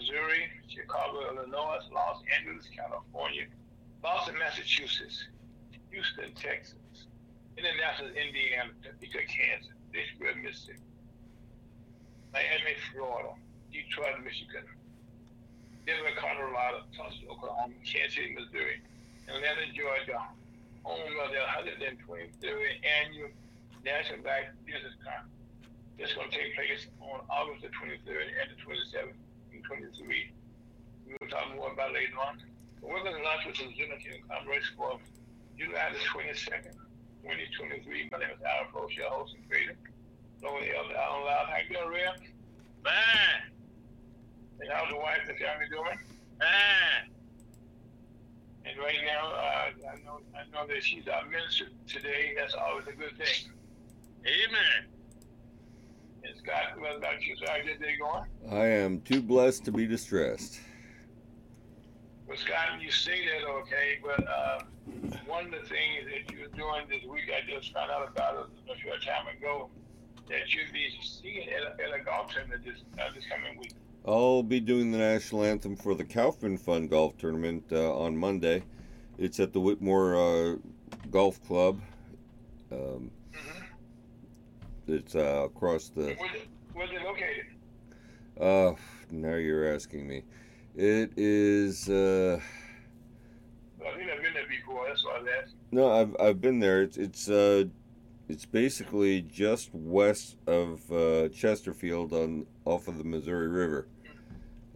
Missouri, Chicago, Illinois, Los Angeles, California, Boston, Massachusetts, Houston, Texas, Indianapolis, Indiana, Topeka, Kansas, Vicksburg, Mississippi, Miami, Florida, Detroit, Michigan, Denver, Colorado, Tulsa, Oklahoma, Kansas City, Missouri, Atlanta, Georgia, home of the 123rd annual National Black Business Conference. It's going to take place on August the 23rd and the 27th and 23. We'll talk more about later on. But we're going to launch with Zoom King Congress for July the 22nd, 2023. My name is Alan Pro, your host and creator. Along with Elder Alan Loud. How you doing, Real? Man, And how's the wife and family doing? man. And right now, uh, I know I know that she's our minister today. That's always a good thing. Amen. And Scott, what about you? So how's your day going? I am too blessed to be distressed. Well, Scott, you say that okay, but uh, one of the things that you're doing this week, I just found out about it a short time ago, that you'll be singing at a, at a golf tournament this, uh, this coming week. I'll be doing the national anthem for the Kaufman Fund Golf Tournament uh, on Monday. It's at the Whitmoor uh, Golf Club. Um. It's uh, across the. Where's it, where's it located? Uh, now you're asking me. It is. Uh, I think I've been there before. That's why I was asking. no, I've I've been there. It's it's uh, it's basically just west of uh, Chesterfield on off of the Missouri River.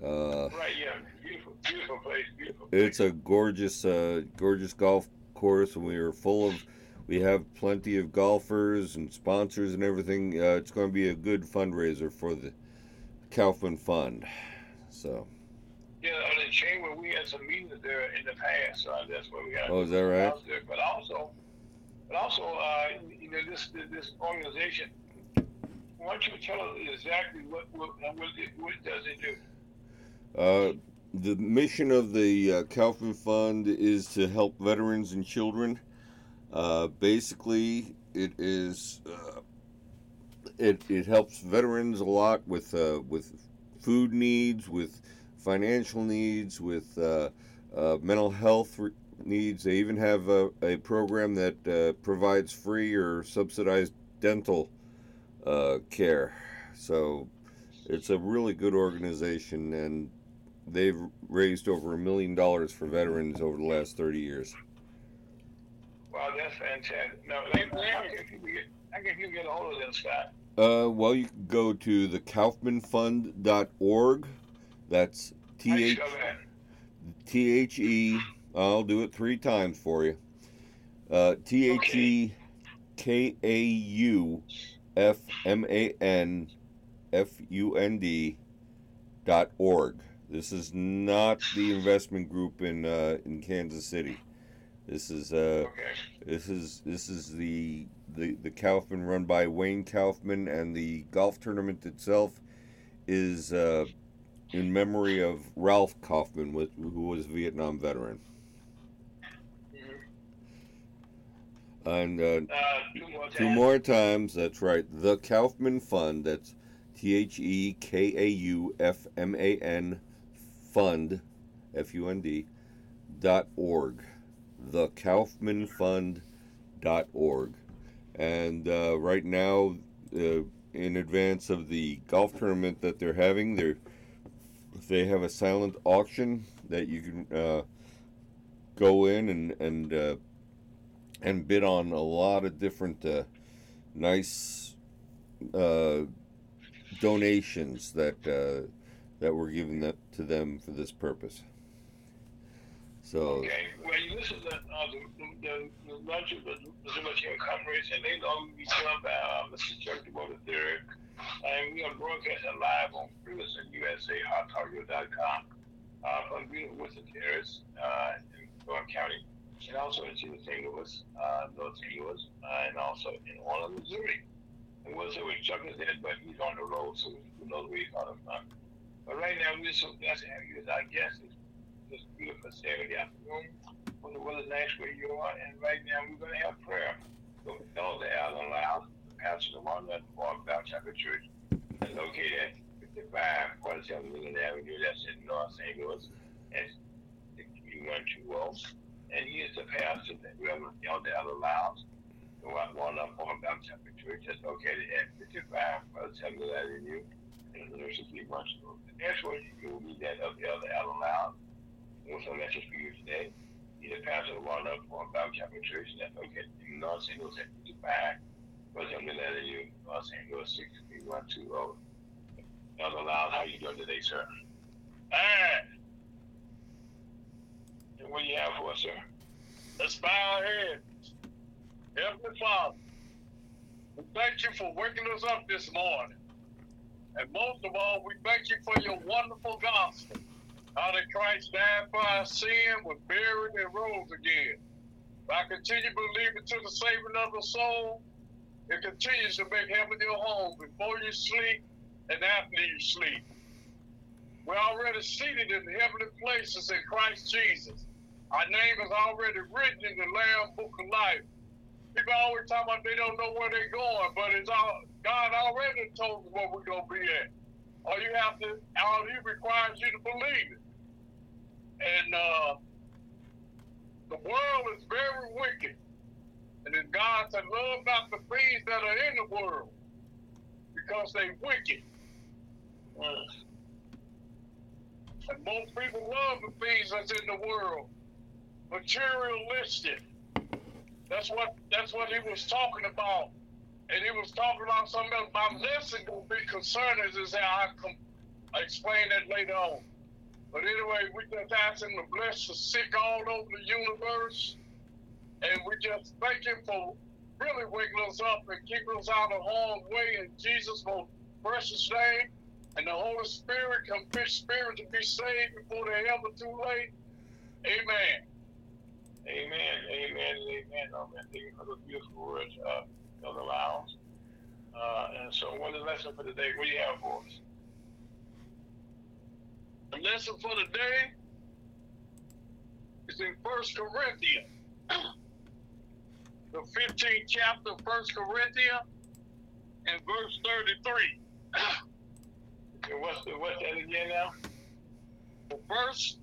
Uh, Right, yeah. Beautiful, beautiful place. Beautiful place. It's a gorgeous, uh, gorgeous golf course, and we are full of. We have plenty of golfers and sponsors and everything. Uh, it's going to be a good fundraiser for the Kaufman Fund. So, Yeah, on the chamber, we had some meetings there in the past, so that's where we got. Oh, is that right? there. But also, but also, uh, you know, this this organization. Why don't you tell us exactly what what what, it, what does it do? uh, the mission of the uh, Kaufman Fund is to help veterans and children. Uh, basically, it is uh, it it helps veterans a lot with uh, with food needs, with financial needs, with uh, uh, mental health re- needs. They even have a, a program that provides free or subsidized dental care. So it's a really good organization, and they've raised over a million dollars for veterans over the last 30 years. Wow, that's fantastic. No, like, how can people get? How can people get a hold of them, Scott? Uh, well, you can go to the kaufmanfund.org. That's How T you H spell that? T H E. I'll do it three times for you. Uh, T H E K A U F M A N F U N D dot org. This is not the investment group in uh, in Kansas City. This is uh, Okay. this is this is the the the Kaufman run by Wayne Kaufman, and the golf tournament itself is uh, in memory of Ralph Kaufman, who was a Vietnam veteran. Mhm. And uh, Uh, two more times. two more times. That's right. The Kaufman Fund. That's T H E K A U F M A N Fund, F U N D, dot org. The Kaufman Fund dot org. And uh, right now, uh, in advance of the golf tournament that they're having, they they have a silent auction that you can uh, go in and and uh, and bid on a lot of different uh, nice uh, donations that that were given that, to them for this purpose. So Okay. Well, you listen to uh, the, the, the lunch of the Zuma King Conference, and they know we joined by uh, Mr. Chuck DeBoer III. And we are broadcasting live on Freelance USA, HotTarget.com, uh, from beautiful Terrace uh, in North County, and also in St. Louis, uh, North St. Louis, and also in Orland, Missouri. And we'll say where Chuck is in, but he's on the road, so who knows where he's coming from. But right now, we're so blessed to have you as our guest this beautiful Saturday afternoon when the weather's nice where you are. And right now we're going to have prayer. So we Elder Alan Loud, pastor of Monmouth Walk Baptist Church, and located at 55 47 Million Avenue, that's in North St. Louis, and 6120. And he is the pastor that Reverend Elder Ella Lyles, who I'm going up on Baptist Church, that's located at 55 47 Million Avenue, in the University of Brunswick. That's where you will meet that of the Elder Ella Lyles. What's a message for you today? He's the pastor of one up on Baptist Church, that's located in St. Louis at 55 47 Million Avenue, North St. Louis 63120. Elder Lyles, how you doing today, sir? Amen. And what do you have for us, sir? Let's bow our heads. Heavenly Father, we thank you for waking us up this morning. And most of all, we thank you for your wonderful gospel. How that Christ died for our sin, was buried, and rose again. I continue believing to the saving of the soul. It continues to make heaven your home before you sleep and after you sleep. We're already seated in heavenly places in Christ Jesus. Our name is already written in the Lamb Book of Life. People always talk about they don't know where they're going, but it's all God already told us where we're gonna be at. All you have to, all He requires you to believe it. And uh, the world is very wicked, and it's God said, "Love not the things that are in the world, because they wicked." Mm. And most people love the things that's in the world, materialistic. That's what that's what he was talking about, and he was talking about something else. My lesson gonna be concerning is how I com- I explain that later on. But anyway, we just ask him to bless the sick all over the universe, and we just thank him for really waking us up and keeping us out of harm's way in Jesus' most precious name. And the Holy Spirit, convict spirit to be saved before they're ever too late. Amen. Amen, amen, amen. Man, thank you for the beautiful words, uh, Elder Lyles. Uh, and so, what is the lesson for today? What do you have for us? The lesson for the day is in First Corinthians, the 15th chapter First Corinthians, and verse 33. And what's what's that again now? The first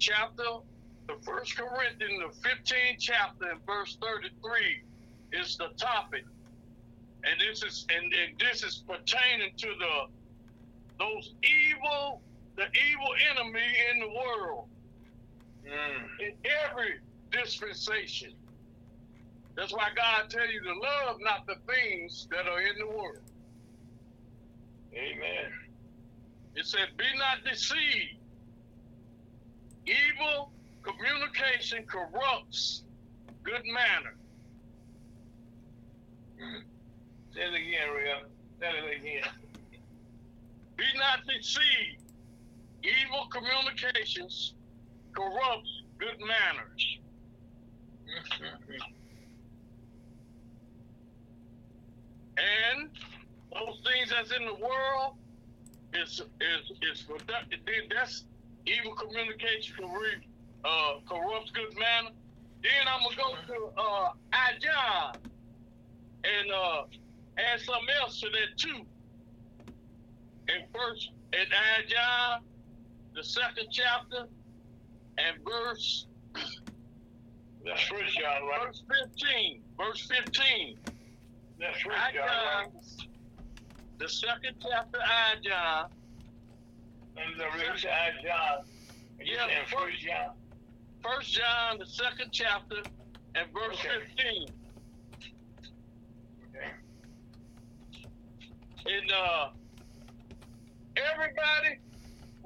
chapter, the First Corinthians, the 15th chapter, and verse 33 is the topic. And this is and, and this is pertaining to the those evil, the evil enemy in the world. Mm. in every dispensation. That's why God tell you to love not the things that are in the world. Amen. It said, "Be not deceived. Evil communication corrupts good manner." Say it again, Real. Say it again. Be not deceived. Evil communications corrupts good manners. And those things that's in the world is is is that's evil communication corrupt, uh, corrupts good manner. Then I'm gonna go to uh Isaiah and uh add something else to that too. And first in Isaiah, the second chapter, and verse That's First John, right? verse 15. Verse 15. That's First John, right? The second chapter, Isaiah, And the First John. And you Yeah, saying First John? First John, the second chapter, and verse Okay. 15. Okay. And uh, everybody,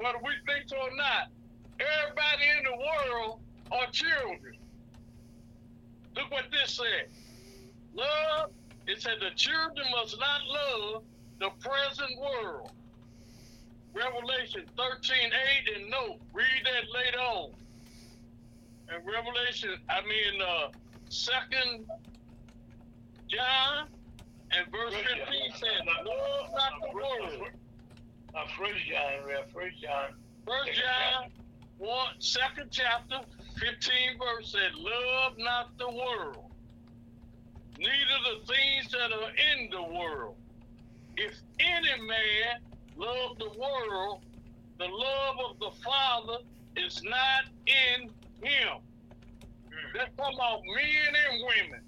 whether we think so or not, everybody in the world are children. Look what this said. Love, it said the children must not love the present world. Revelation 13, 8, and no, read that later on. And Revelation, I mean, uh, second John and verse 15 says, love not the world. Uh, First John, Real. First John. First John one second chapter, fifteen verse said, Love not the world, neither the things that are in the world. If any man love the world, the love of the Father is not in him. Mm. That's talking about men and women.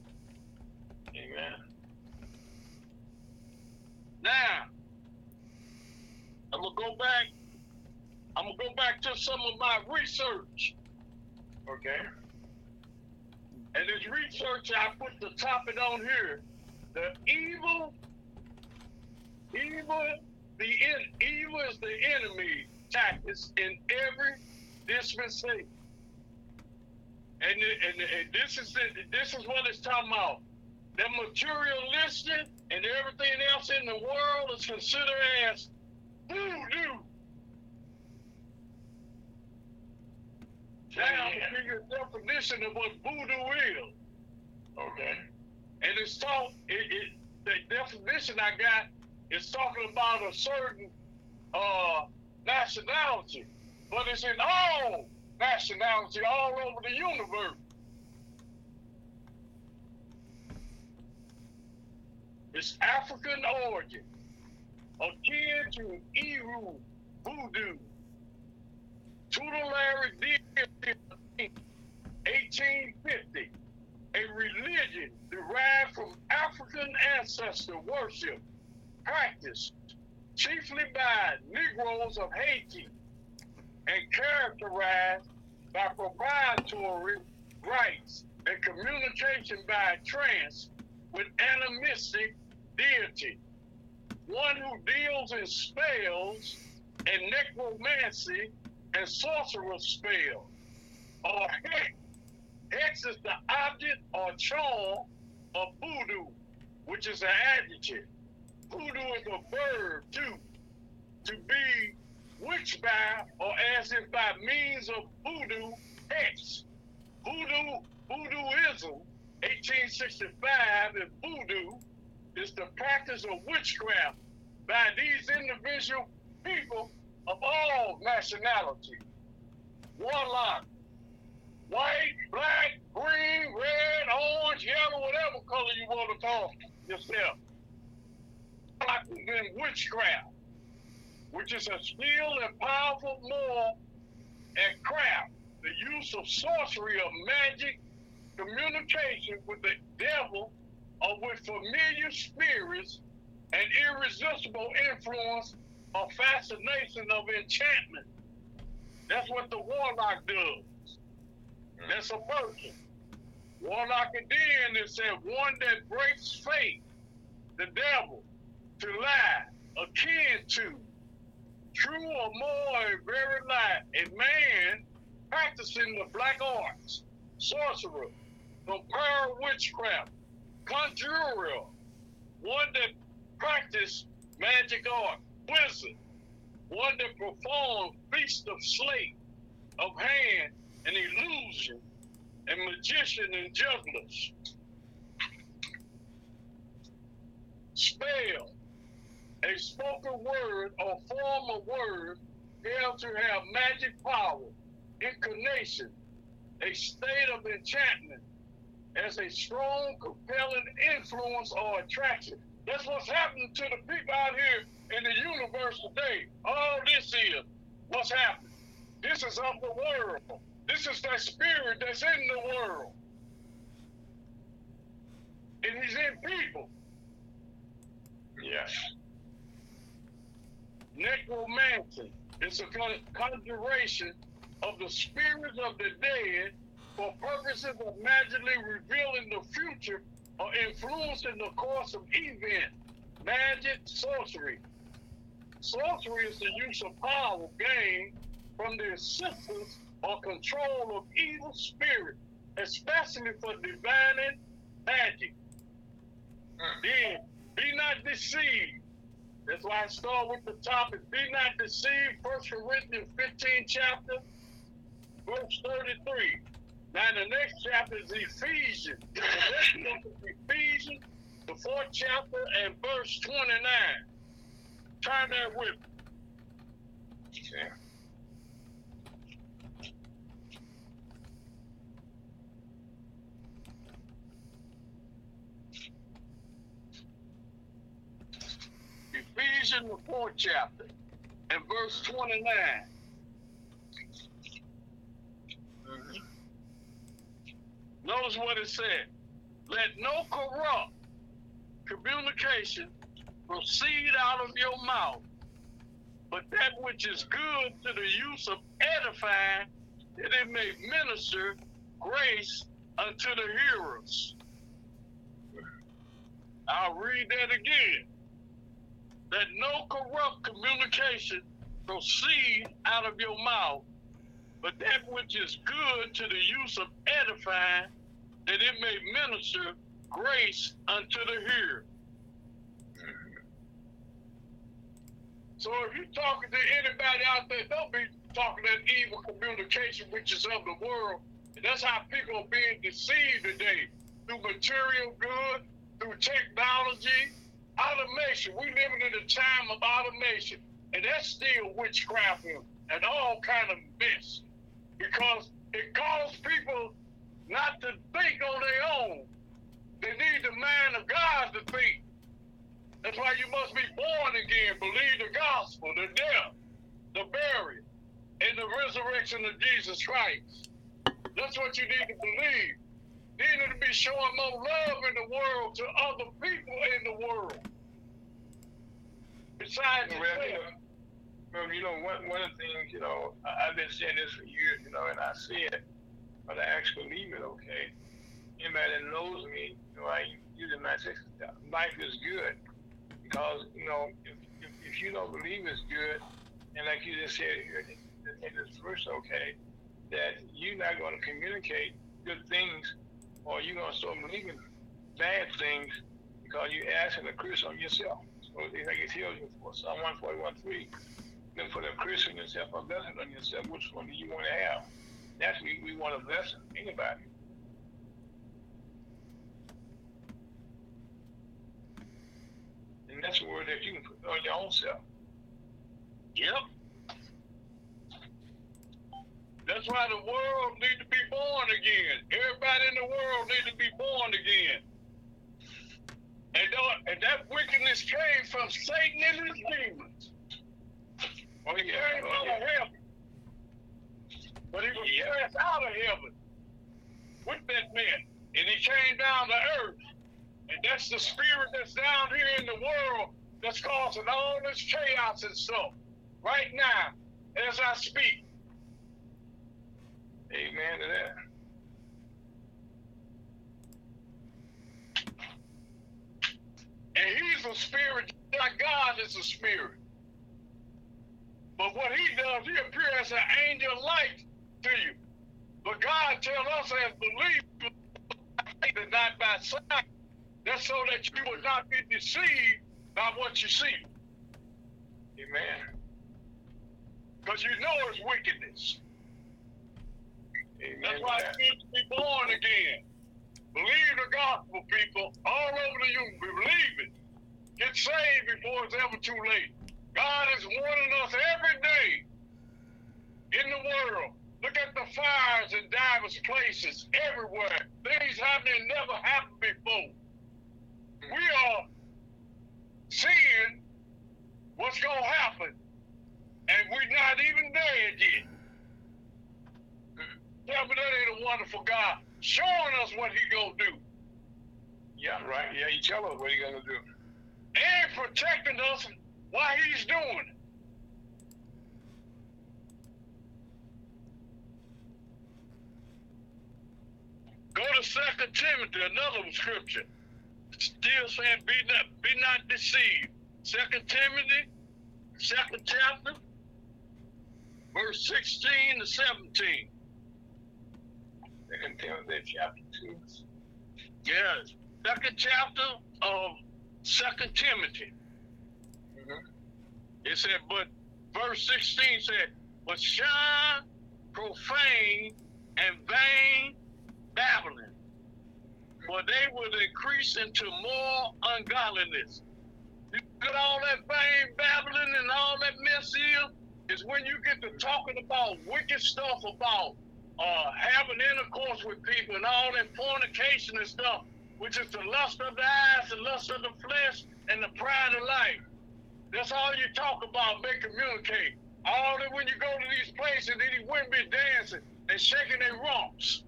Amen. Now, I'm gonna go back. I'm gonna go back to some of my research. Okay. And this research, I put the topic on here. The evil, evil, the en- evil is the enemy tactics in every dispensation. And, and, and this is this is what it's talking about. The materialistic and everything else in the world is considered as voodoo. Now, Yeah. give you a definition of what voodoo is. Okay. And it's talk it, it the definition I got is talking about a certain uh nationality. But it's in all nationality all over the universe. It's African origin, akin to Eru, voodoo, tutelary deity, 1850 a religion derived from African ancestor worship practiced chiefly by Negroes of Haiti and characterized by proprietary rites and communication by trance with animistic deity, one who deals in spells and necromancy and sorcerer spells, or hex Hex is the object or charm of voodoo, which is an adjective. Voodoo is a verb too, to be witched by or as if by means of voodoo hex. Voodoo, voodooism, 1865, and voodoo is the practice of witchcraft by these individual people of all nationalities. Warlock, white, black, green, red, orange, yellow, whatever color you want to call yourself. Like in witchcraft, which is a skilled and powerful moral and craft, the use of sorcery or magic, communication with the devil or with familiar spirits, and irresistible influence or fascination of enchantment. That's what the warlock does. Mm. That's a person. Warlock again is said one that breaks faith, the devil, to lie, akin to, true or more, a very lie, a man practicing the black arts, sorcerer, compare witchcraft, conjurer, one that practice magic art, wizard, one that performs feast of slate, of hand, and illusion, and magician and jugglers. Spell, a spoken word or form of word held to have magic power, incarnation, a state of enchantment, as a strong, compelling influence or attraction. That's what's happening to the people out here in the universe today. All this is what's happening. This is of the world. This is that spirit that's in the world. And he's in people. Yes. Necromancy is a con- conjuration of the spirits of the dead for purposes of magically revealing the future or influencing the course of event. Magic, sorcery. Sorcery is the use of power gained from the assistance or control of evil spirit, especially for divining magic. Then, be not deceived. That's why I start with the topic. Be not deceived. First Corinthians 15 chapter, verse 33. Now the next chapter is Ephesians. The next is Ephesians, the fourth chapter and verse 29. Turn that with me. Okay. Ephesians, the fourth chapter, and verse 29. Notice what it said. Let no corrupt communication proceed out of your mouth, but that which is good to the use of edifying, that it may minister grace unto the hearers. I'll read that again. Let no corrupt communication proceed out of your mouth, but that which is good to the use of edifying, that it may minister grace unto the hearer. So if you're talking to anybody out there, don't be talking that evil communication which is of the world. And that's how people are being deceived today through material good, through technology, automation. We living in a time of automation, and that's still witchcraft and all kind of mess because it calls people not to think on their own. They need the man of God to think. That's why you must be born again, believe the gospel, the death, the burial, and the resurrection of Jesus Christ. That's what you need to believe. You need to be showing more love in the world to other people in the world. Besides yourself. You know, one, one of the things, you know, I've been saying this for years, you know, and I see it, but I actually believe it, okay? Anybody that knows me, you know, I might say, life is good. Because, you know, if, if, if you don't believe it's good, and like you just said here in, this verse, okay, that you're not going to communicate good things, or you're going to start believing bad things because you're asking a curse on yourself. So like it tells you for Psalm 141 3. Then for the on yourself or blessing on yourself, which one do you want to have? That's we, we want a blessing. Anybody. And that's a word that you can put on your own self. Yep. That's why the world need to be born again. Everybody in the world need to be born again. And, and that wickedness came from Satan and his demons. Oh, He yeah. came Oh, yeah. heaven. Oh, but he was cast out of heaven. What that meant. And he came down to earth. And that's the spirit that's down here in the world that's causing all this chaos and stuff. Right now, as I speak. Amen to that. And he's a spirit, God is a spirit. But what he does, he appears as an angel light to you. But God tells us as believers, and not by sight. That's so that you will not be deceived by what you see. Amen. Because you know it's wickedness. Amen. That's why that. you need to be born again. Believe the gospel, people, all over the union. Believe it. Get saved before it's ever too late. God is warning us every day in the world. Look at the fires in diverse places everywhere. Things happening never happened before. We are seeing what's going to happen, and we're not even there yet. Tell me that ain't a wonderful God showing us what he gonna do Yeah, right. Yeah, you tell us what you're gonna do. and protecting us while he's doing it. Go to Second Timothy, another scripture. Still saying, "Be not, be not deceived." Second Timothy, second chapter, verse sixteen to seventeen. Second Timothy chapter two. Yes, second chapter of Second Timothy. It said, but verse 16 said, but shine profane and vain babbling, for they will increase into more ungodliness. You get all that vain babbling and all that mess here is when you get to talking about wicked stuff about uh, having intercourse with people and all that fornication and stuff, which is the lust of the eyes, the lust of the flesh, and the pride of life. That's all you talk about, they communicate. All that when you go to these places, these women be dancing and shaking their rumps.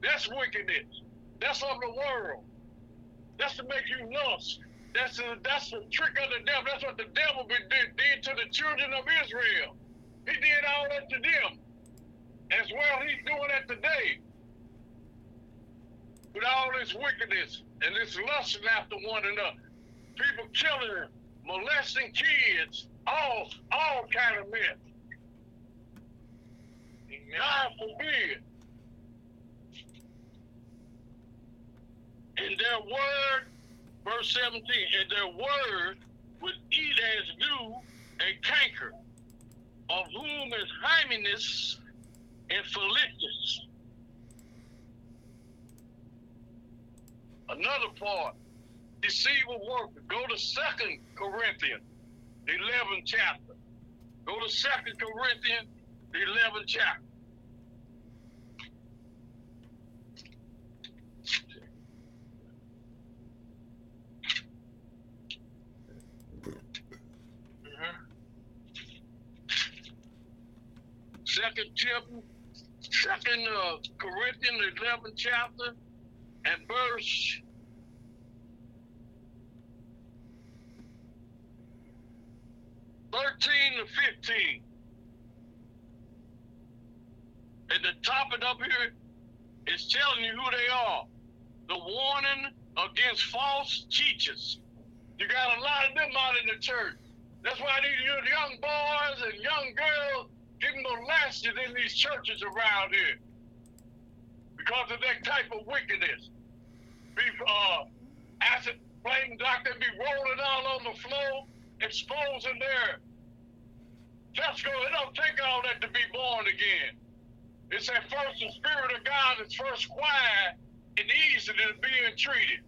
That's wickedness. That's of the world. That's to make you lust. That's a, that's the trick of the devil. That's what the devil did, did to the children of Israel. He did all that to them. As well, he's doing it today. With all this wickedness and this lusting after one another. People killing, molesting kids, all all kind of men. God forbid. In their word, verse 17, in their word would eat as dew a canker, of whom is Hymenaeus and Philetus. Another part, deceiving worker. Go to Second Corinthians, 11th chapter. Go to Second Corinthians, 11th chapter. Second Timothy, Second uh, Corinthians, eleventh chapter, and verse thirteen to fifteen. At the top it up here, it's telling you who they are. The warning against false teachers. You got a lot of them out in the church. That's why these young boys and young girls getting molested in these churches around here because of that type of wickedness. Be uh, acid flame doctor be rolling all on the floor, exposing their Tesco. It don't take all that to be born again. It's that first the spirit of God is first quiet and easy to being treated.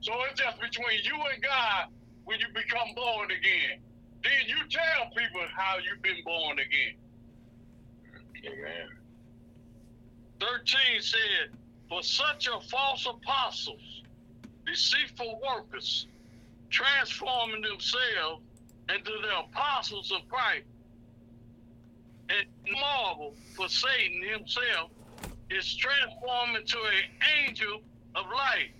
So it's just between you and God when you become born again. Then you tell people how you've been born again. Amen. 13 said, For such are false apostles, deceitful workers, transforming themselves into the apostles of Christ. And marvel for Satan himself is transformed into an angel of light.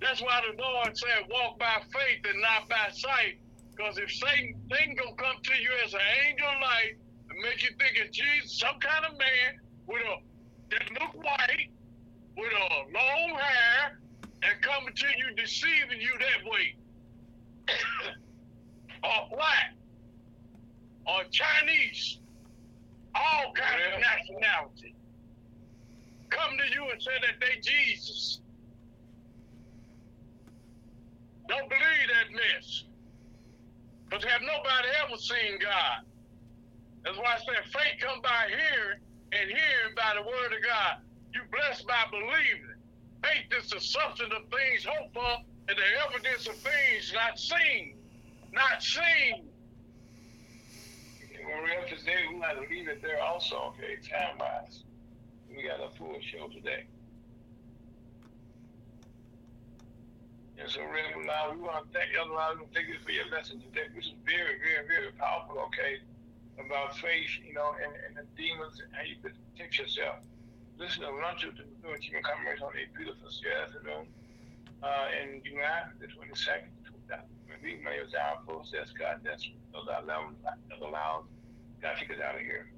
That's why the Lord said, walk by faith and not by sight. Because if Satan, Satan gonna come to you as an angel of light and make you think it's Jesus, some kind of man with a that look white, with a long hair, and coming to you deceiving you that way. or black, or Chinese, all kinds yeah. of nationality. Come to you and say that they Jesus. Don't believe that mess. Because have nobody ever seen God. That's why I said faith come by hearing and hearing by the word of God. You blessed by believing. Faith is the substance of things hoped for and the evidence of things not seen. Not seen. When we're up today, we got to leave it there also, okay, time wise. We got a full show today. And so, Reverend now we want to thank. Otherwise, we thank you for your lesson today, which is very, very, very powerful, okay, about faith, you know, and, and the demons and how you protect yourself. Listen to lunch with the Team Commerce on a beautiful afternoon uh, in July the 22nd. We may have down process, God, that's allows, allows, God, take us out of here.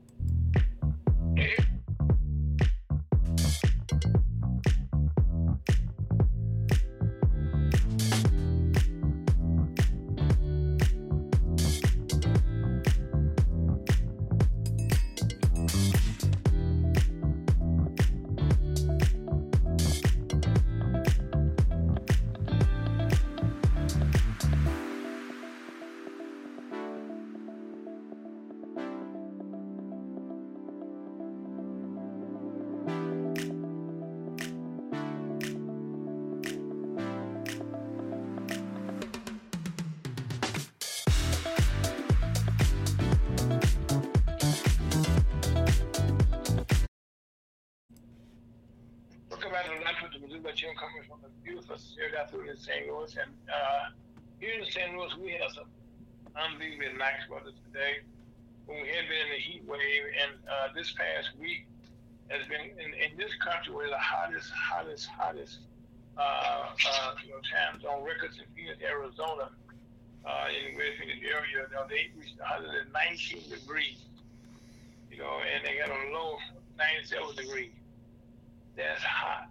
This past week has been in, in this country where the hottest, hottest, hottest uh, uh, you know, times on records in Phoenix, Arizona, uh, in the West Phoenix area. You know, they reached 119 degrees. You know, and they got a low 97 degrees. That's hot.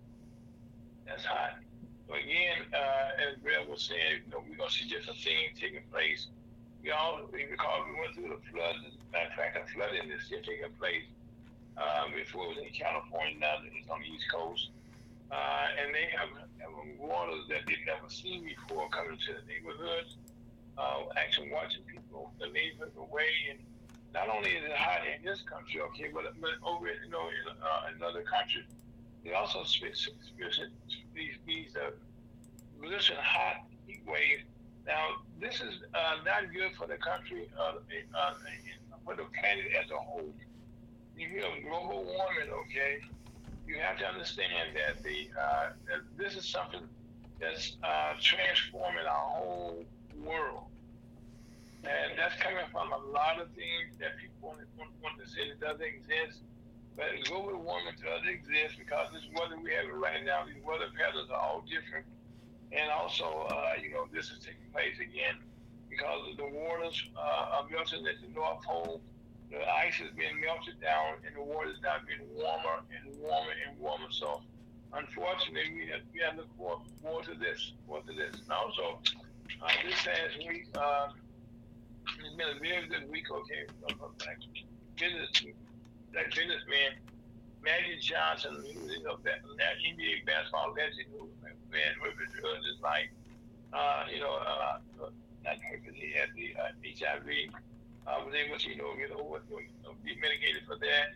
That's hot. So again, uh, as Bill was saying, you know, we're gonna see different things taking place. We all recall we went through the flood. Matter of fact, a flood flooding is still taking place. Uh, before it was in California, now it's on the East Coast. Uh, and they have, have waters that they've never seen before coming to the neighborhoods. Uh, actually watching people, the neighbors away, and not only is it hot in this country, okay, but, but over, you know, in, uh, in other countries, they also experience these these uh, listen hot heat waves. Now, this is uh, not good for the country, uh, uh, for the planet as a whole. You hear global warming, okay? You have to understand that the uh, that this is something that's uh, transforming our whole world, and that's coming from a lot of things that people want, to say doesn't exist. But global warming does exist because this weather we have right now, these weather patterns are all different. And also, uh, you know, this is taking place again because of the waters uh, are melting at the North Pole. The ice is being melted down, and the water is now getting warmer and warmer and warmer. So, unfortunately, we have, we have to look forward, to this, forward to this. And also, uh, this past week, uh, it's been a very good week, okay, business that businessman, Magic Johnson, who is a NBA basketball legend who man Rivers his life. Uh, you know, uh, not because he had the uh, HIV, uh, was able to, you know, get over, you know, be mitigated for that.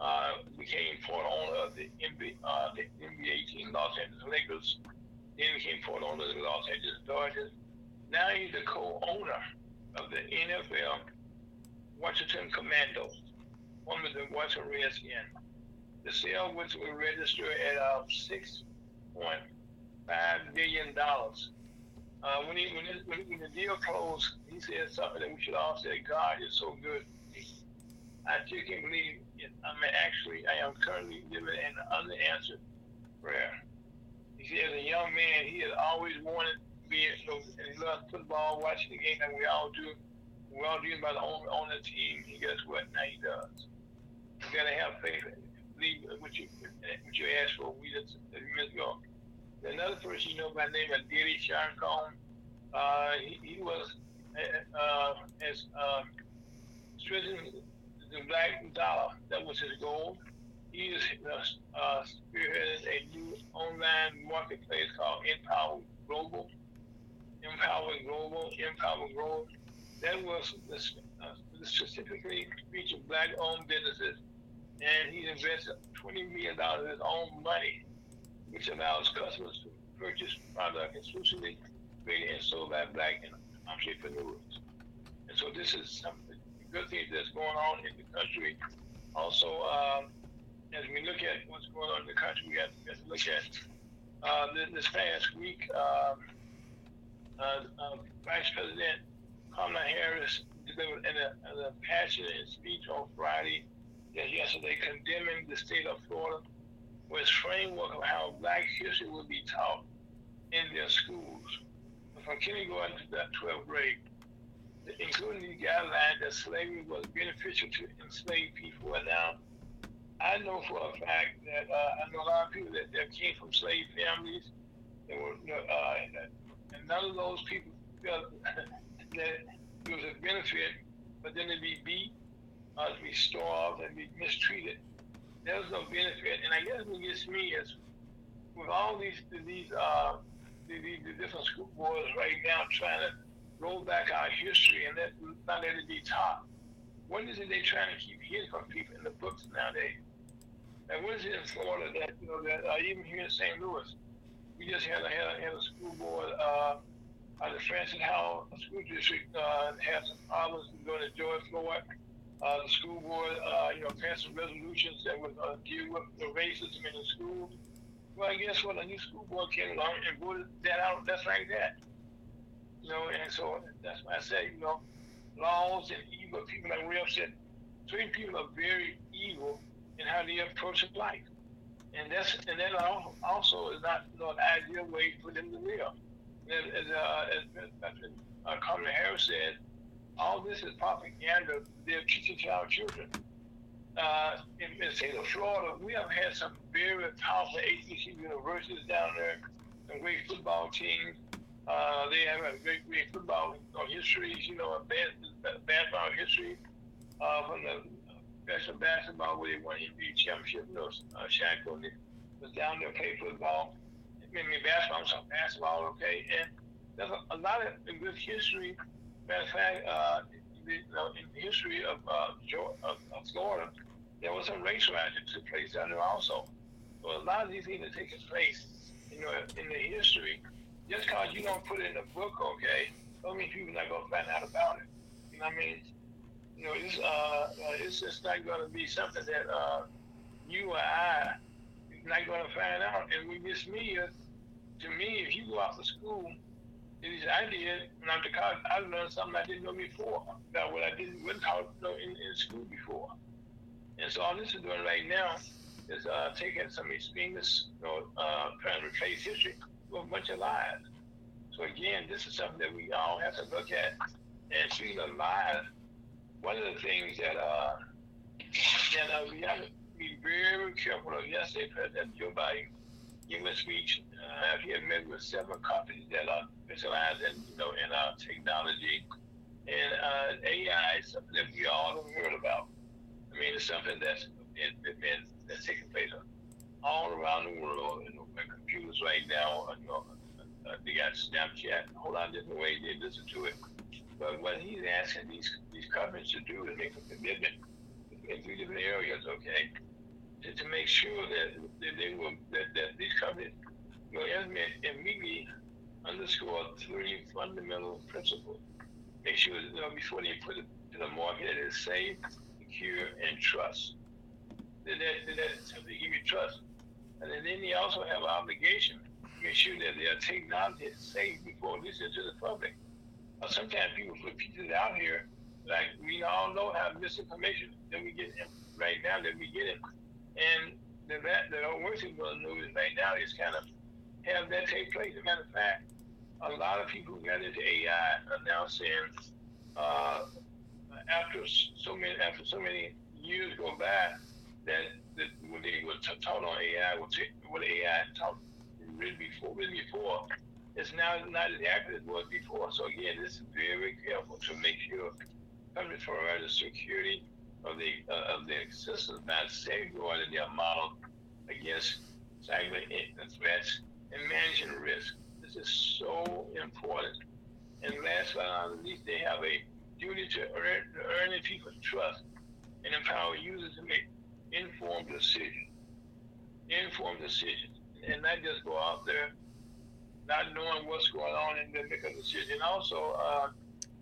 Uh, became part owner of the NBA, uh, the NBA team, Los Angeles Lakers. Then became part owner of the Los Angeles Dodgers. Now he's the co-owner of the NFL Washington Commanders one of the Washington Redskins. The sale which was registered at uh, six point five billion dollars. Uh, when, he, when, when, when, the deal closed, he said something that we should all say, God is so good. I just can't believe it. I mean, actually, I am currently living in an unanswered prayer. He said, as a young man, he had always wanted to be, you know, and he loved football, watching the game that we all do. We all do it by the owner on the team. And guess what? Now he does. You gotta have faith. Believe what you what you ask for. We just minutes ago. Another person you know by name of Diddy Sharon uh, he, he was uh, as uh, strengthening the black dollar. That was his goal. He is uh, uh, spearheading a new online marketplace called Empower Global. Empower Global. Empower Global. That was uh, specifically featured black-owned businesses and he invested $20 million of his own money, which allows customers to purchase product exclusively created and sold by black and entrepreneurs. And so this is something good things that's going on in the country. Also, um, as we look at what's going on in the country, we have, we have to look at uh, this, this, past week. Um, uh, uh, Vice President Kamala Harris delivered a passionate speech on Friday yesterday condemning the state of Florida with framework of how black history would be taught in their schools from kindergarten to the 12th grade, including the guidelines that slavery was beneficial to enslaved people. And now, I know for a fact that uh, I know a lot of people that, that came from slave families, that were, uh, and none of those people felt that it was a benefit, but then to be beat uh, to be starved and be mistreated. There's no benefit. And I guess what gets me is with all these these uh these, the different school boards right now trying to roll back our history and let not let it be taught. What is it they trying to keep hidden from people in the books nowadays? And what is it in Florida that you know that uh, even here in St. Louis, we just had a had a, had a school board uh, uh, the Francis Howell School District uh, had some problems going to George Floyd uh, the school board, uh, you know, passed some resolutions that would uh, deal with the racism in the school. Well, guess what a new school board came along and voted that out. That's like that. You know, and so that's why I say, you know, laws and evil people like Real said, certain people are very evil in how they approach life. And that's and that also is not you know, an ideal way for them to live. And as, uh, as, as uh, Kamala Harris said, all this is propaganda they're teaching to our children. Uh, in, the state of Florida, we have had some very powerful ACC universities down there, some great football teams. Uh, they have a great, great football history, you know, a know, basketball history uh, from the professional basketball where they won NBA championship. You know, uh, Shaq was down there playing football. I mean, basketball, some basketball, okay. And there's a, a lot of good history. Matter of fact, uh, the, know, in the history of, uh, of, of Florida, there was some race riots that took place down there also. So a lot of these things are taking place, you know, in the history. Just because you don't put it in a book, okay, don't mean people not gonna find out about it. You know what I mean? You know, it's uh, uh it's just not gonna be something that uh, you or I not gonna find out. And with this media, to me, if you go out to school is I did when I went to college, I learned something I didn't know before. About what I didn't went you know, in, in school before. And so all this is doing right now is uh, taking some extremists, you know, uh, trying to replace history with a bunch of lies. So again, this is something that we all have to look at. And speaking of lies, one of the things that uh, that uh, we have to be very careful of. Yesterday, President Joe Biden gave a speech. Uh, he had met with several companies that are specialized in, you know, in our technology. And uh, AI is something that we all have heard about. I mean, it's something that's been that's taking place all around the world. Know, computers right now, uh, you know, uh, they got Snapchat, a whole lot of different ways they listen to it. But what he's asking these these companies to do is make a commitment in three different areas, okay, to, to make sure that, that they will that, that these companies immediately underscore three fundamental principles. Make sure you know, before they put it to the market, it is safe, secure, and trust. That, that, that simply give you trust. And then they also have an obligation to make sure that their technology is safe before releasing to the public. Sometimes people put pieces out here, like we all know how misinformation that we get right now that we get it. And the, that, the worst thing we're going to do is right now is kind of have that take place. As a matter of fact, a lot of people who got into AI are now saying uh, after so many after so many years go by that, that when they were t- taught on AI, what, AI taught written before, written before, it's now not as accurate as it was before. So again, this is very careful to make sure coming from the security of the uh, of the systems, not safeguarding their model against cyber threats and managing risk. This is so important. And last but not least, they have a duty to earn, earn the people's trust and empower users to make informed decisions. Informed decisions. And not just go out there not knowing what's going on and then make a decision. Also, uh,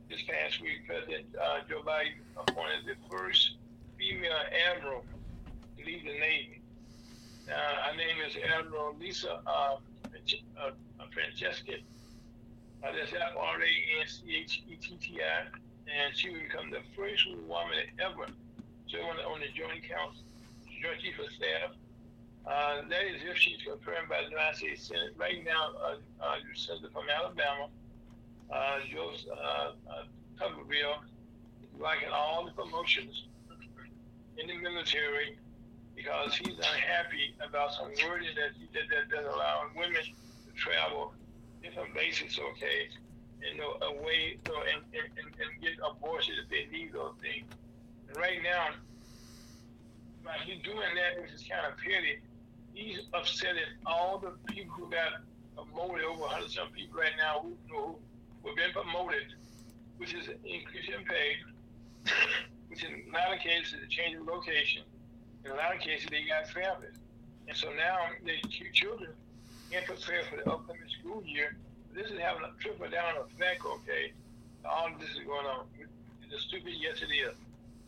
this past week, President uh, Joe Biden appointed the first female admiral to lead the Navy. Uh, her name is Admiral Lisa uh, uh, Franchetti. That's F-R-A-N-C-H-E-T-T-I. And she will become the first woman ever to on, on the Joint Council, Joint Chief of Staff. Uh, that is if she's confirmed by the United States Senate. Right now, uh, uh, Senator from Alabama, uh, Joe uh, uh, Tuberville, liking all the promotions in the military because he's unhappy about some wording that he did that, that allowing women to travel different bases, okay, and you know, away know, and, and, and, get abortion if they need those things. And right now, by he's doing that, which is kind of petty, he's upsetting all the people who got promoted, over 100 some people right now who, who, who have been promoted, which is an increase in pay, which in a lot of cases is a change location. In a lot of cases, they got families. And so now the children can't prepare for the upcoming school year. This is having a trickle down effect, okay? All this is going on. It's stupid, yes it is.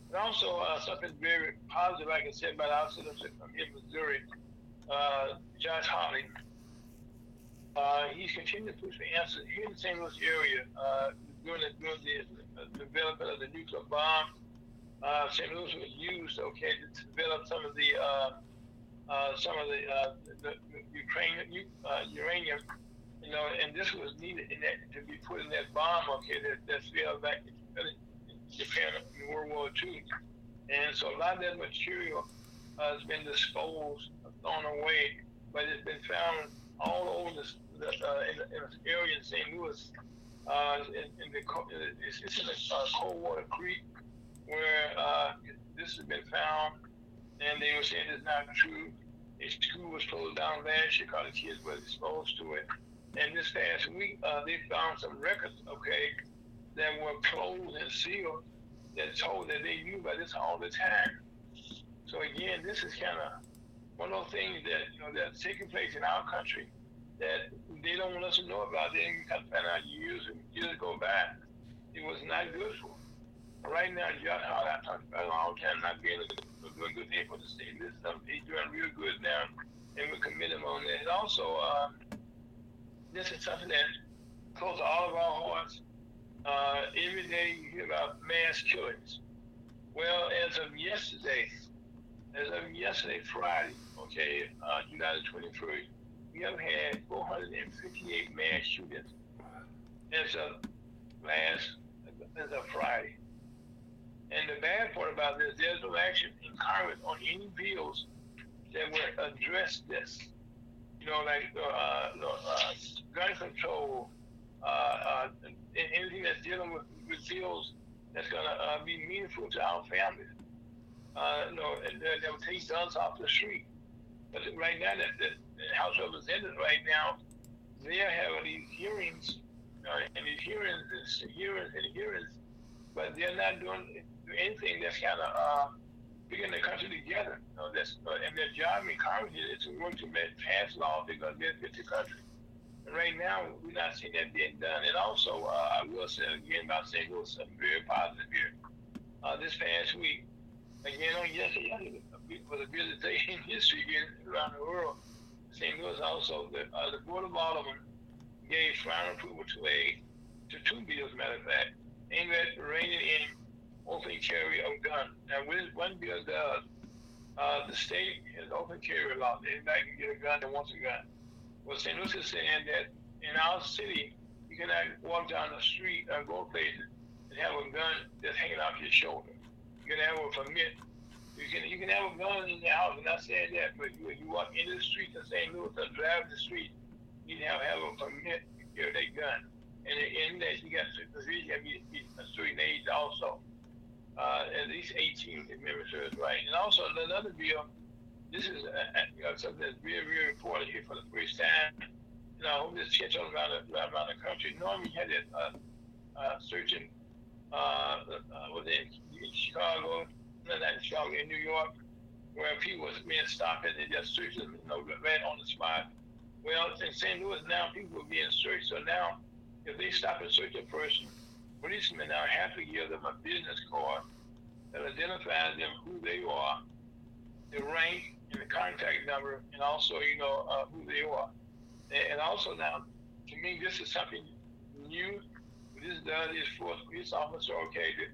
And also, uh, something very positive I can say about our citizens from here, in Missouri, uh, Josh Hawley. uh, he's continuing to push for answers here in the St. Louis area uh, during the, during the uh, development of the nuclear bomb. Uh, St. Louis was used, okay, to develop some of the uh, uh, some of the, uh, the, Ukrainian uh, uranium, you know, and this was needed that, to be put in that bomb, okay, that, that failed back in Japan in World War II. And so a lot of that material has been disposed, thrown away, but it's been found all over this, the, in, in area in St. Louis. Uh, in, in the it's, it's in the uh, Coldwater Creek where uh, this has been found, and they were saying it's not true. A school was closed down last year because the kids were exposed to it. And this past week, uh, they found some records, okay, that were closed and sealed that told that they knew about this all the time. So again, this is kind of one of those things that you know that's taking place in our country that they don't want us to know about. They kind of found out years and years go by. It was not good for. Them. Right now, John Hart, I talked about all the time, not being a, a good, good for the state. This stuff he's doing real good now, and we commit him on that. And also, uh, this is something that close to all of our hearts. Uh, every day you hear about mass killings. Well, as of yesterday, as of yesterday, Friday, okay, uh, July the 23rd, we have had 458 mass shootings as of last, as of Friday. And the bad part about this, there's no action in Congress on any bills that would address this. You know, like uh, uh, gun control, uh, uh, anything that's dealing with, with bills that's going to uh, be meaningful to our families. Uh, you know, and that, that would take guns off the street. But right now, the, the House of Representatives right now, they're having these hearings, uh, and these hearings, hearings and hearings, but they're not doing anything that's kind of uh, bringing the country together. You know, that's, uh, and their job in Congress is to work to pass laws that going to benefit the country. And right now, we're not seeing that being done. And also, uh, I will say again about St. Louis, something very positive here. Uh, this past week, again on yesterday, was a busy day in history again around the world. St. Louis also, the, uh, the Board of Aldermen gave final approval to a to two bills, matter of fact, aimed at reining in open carry of gun. Now, with one bill does, uh, the state has open carry law. Anybody can get a gun that wants a gun. Well, St. Louis is saying that in our city, you cannot walk down the street or go places and have a gun that's hanging off your shoulder. You can have a permit. You can you can have a gun in your house. I'm not saying that, but you, you walk into the street in St. Louis or drive the street, you have have a permit to carry that gun. And in that, you got to, you got to be a certain age also uh, at least 18, if memory serves right. And also another bill, this is uh, uh, you know, something that's very, very important here for the first time. You know, this catch around the, around the country. Normally, you had that uh, uh, searching, uh, uh, was in, in Chicago, not in Chicago, in New York, where people was being stopped and they just searched them, you know, right on the spot. Well, in St. Louis now, people are being searched. So now, if they stop and search a person, policemen now have to give them a business card that identifies them who they are, the rank and the contact number, and also, you know, uh, who they are. And also now, to me, this is something new. This does is for a police officer, okay, to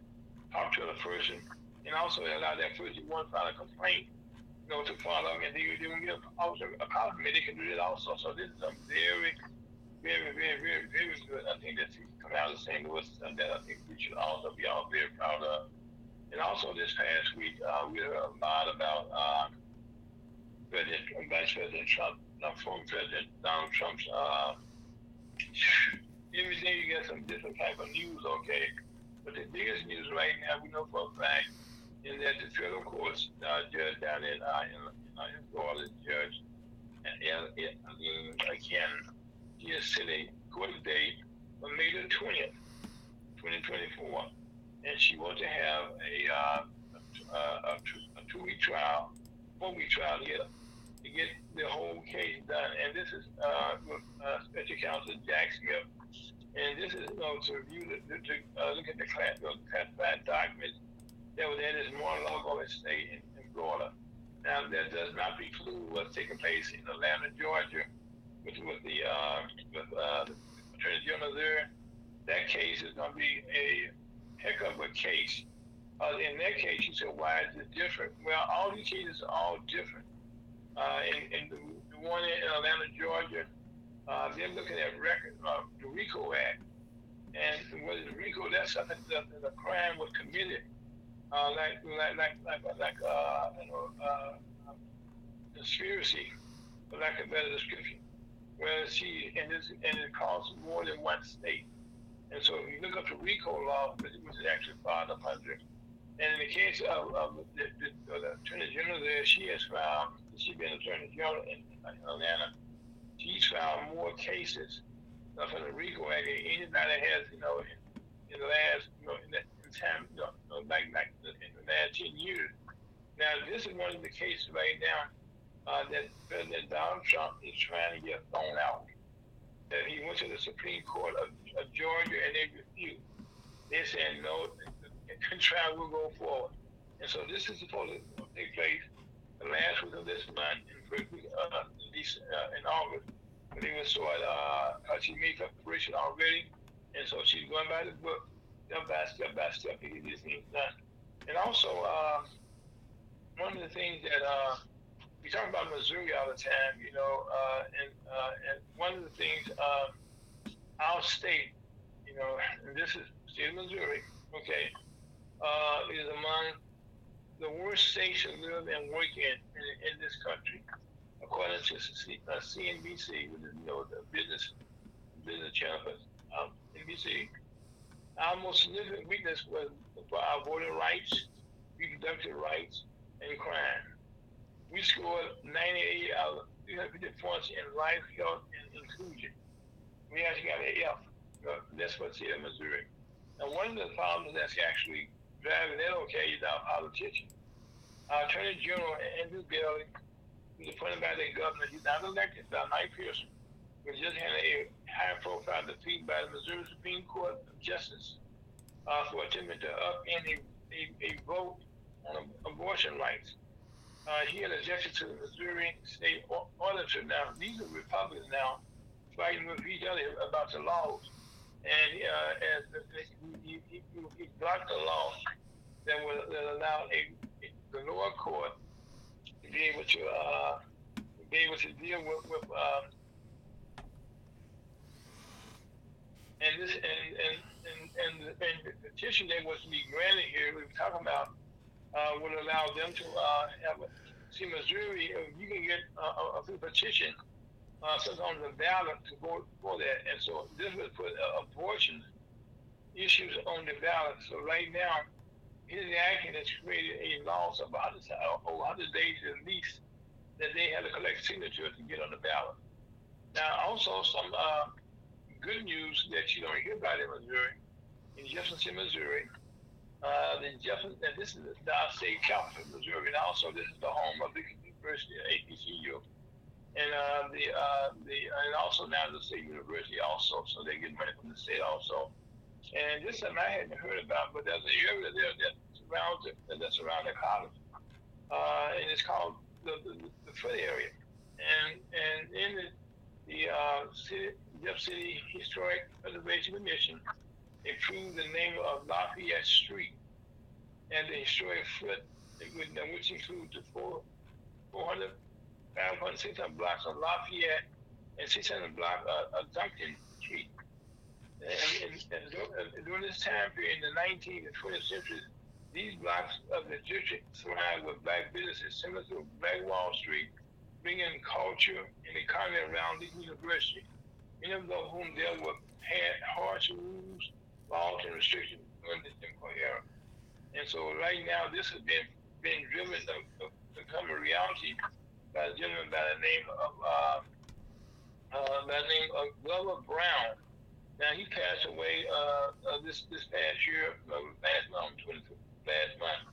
talk to the person, and also allow that person to file a complaint, you know, to follow, and they, they will give officer a copy. They can do that also. So this is a very, very, very, very, very good. I think that come out of St. Louis and that I think we should also be all very proud of. And also this past week, uh, we heard a lot about uh, President, Vice President Trump, not former President Donald Trump's. Uh, every day you get some different type of news, okay? But the biggest news right now, we know for a fact, is that the federal courts uh, judge down in, uh, in, uh, in Florida, Judge, and, and again, sitting court date on May the 20th, 2024. And she wants to have a, uh, a, a, two week trial, four week trial get, to get the whole case done. And this is uh, uh, Special Counsel Jack Smith. And this is you know, to review, the, to uh, look at the class, the classified documents that was in his Mar-a-Lago estate in, in Florida. Now, that does not preclude what's taking place in Atlanta, Georgia, with, the uh, with uh, the. That case is going to be a heck of a case. Uh, in that case, you said, why is it different? Well, all these cases are all different. Uh, in, in the, the one in Atlanta, Georgia, uh, they're looking at record, uh, the RICO Act. And what is the RICO? That's something that, that a crime was committed, uh, like like like like, like uh, you know, uh, conspiracy, for lack of a better description. Where she and this and it caused more than one state. And so if you look up the RICO law, which is actually filed up under, and in the case of, of the, the, the, Attorney General there, she has found, she's been Attorney General in, Atlanta, she's found more cases from the RICO Act than anybody has, you know, in, in the last, you know, in the time, you know, like, like in the last 10 years. Now, this is one of the cases right now uh, that President Donald Trump is trying to get thrown out. That he went to the Supreme Court of, of Georgia and they refused. They're saying no, the trial will go forward. And so this is supposed to take place the last week of this month and first week uh, uh, in August. But they was sort uh, she made preparation already, and so she's going by the book, step by step by step to get these things done. And also, uh, one of the things that uh, we talk about Missouri all the time, you know, uh, and uh, and one of the things, um, our state, you know, and this is state of Missouri, okay, uh, is among the worst states to live and work in in, in this country, according to C, uh, CNBC, which is you know the business business channel for um, NBC. Our most significant weakness was for our voting rights, reproductive rights, and crime. We scored 98 out of 350 points in life, health, and inclusion. We actually got an F. That's what's here in Missouri. And one of the problems that's actually driving that okay is our politician. Our Attorney General Andrew Bailey, who's appointed by the governor, he's not elected by Mike Parson, but just had a high profile defeat by the Missouri Supreme Court of Justice uh, for attempting to upend a, a, a vote on abortion rights. Uh, he had objected to the Missouri State Auditor. Now, these are Republicans now fighting with each other about the laws. And, uh, and he, he, he, blocked the law that would that a, a, the lower court to be able to uh, be able to deal with, with um, and this and and and, and, the, and the petition that was to be granted here we were talking about uh, would allow them to uh, have a, see Missouri you can get a, a, a petition uh, on the ballot to vote for that and so this would put uh, abortion issues on the ballot so right now his action has created a loss of 100, over 100 days at least that they had to collect signatures to get on the ballot. Now, also some uh, good news that you don't hear about in Missouri, in Jefferson, Missouri. Uh, Jefferson, and this is the state capital, Missouri, and also this is the home of the University of HBCU, and uh, the uh, the and also now the state university also, so they get money from the state also. And this something I hadn't heard about, but there's an area there that surrounds it, that's around the college, uh, and it's called the, the, the foot area, and and in the the uh, city Jeff City Historic Preservation Commission approved the name of Lafayette Street and the historic foot, which includes the four, 400, 500, 600 blocks of Lafayette and 600 blocks of, of Duncan Street. And, and, and, during this time period in the 19th and 20th centuries, these blocks of the district thrived with black businesses similar to Black Wall Street, bringing culture and economy around the university many of those whom dealt with harsh rules, laws, and restrictions the Jim Crow era. And so right now, this has been been driven to, to become a reality by a gentleman by the name of uh, uh, by the name of Glover Brown. Now he passed away uh, uh, this this past year, uh, last month, last month.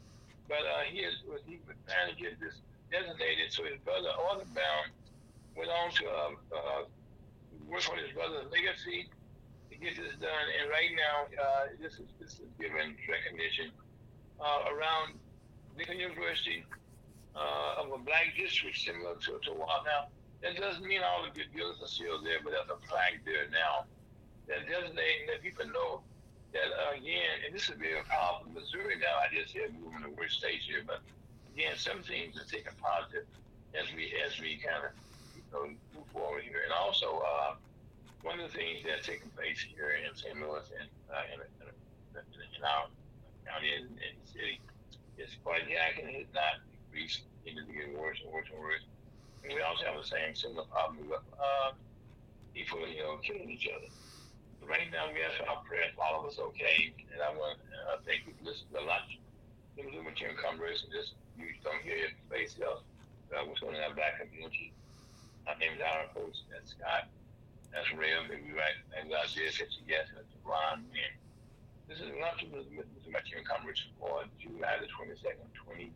But uh, he is he was trying to get this designated, so his brother Arthur Brown went on to uh, uh, work on his brother's legacy to get this done. And right now, uh, this is this is given recognition uh, around Lincoln University uh, of a black district similar to to Now, That doesn't mean all the good buildings are still there, but there's a flag there now that designating that people know that again, and this is very powerful. Missouri now, I just said moving the worst stage here, but again, some things are taking positive as we as we kind of you know, move forward here. And also, uh, one of the things that's taking place here in St. Louis and uh, in, in, in, our county and, and city is carjacking has not decreased. It is getting worse and worse and worse. And we also have the same similar problem with uh, people, you know, killing each other right now we ask our prayers, all of us okay. And I want, uh, I think we listen to a lot. There was a material converse and just you don't hear your face else. Uh, what's going on in our black community? My name is Aaron Post. That's Scott. That's real. Maybe right. And God says it's a yes. It's a Ron. And this is not to the material converse for July the 22nd, 2020.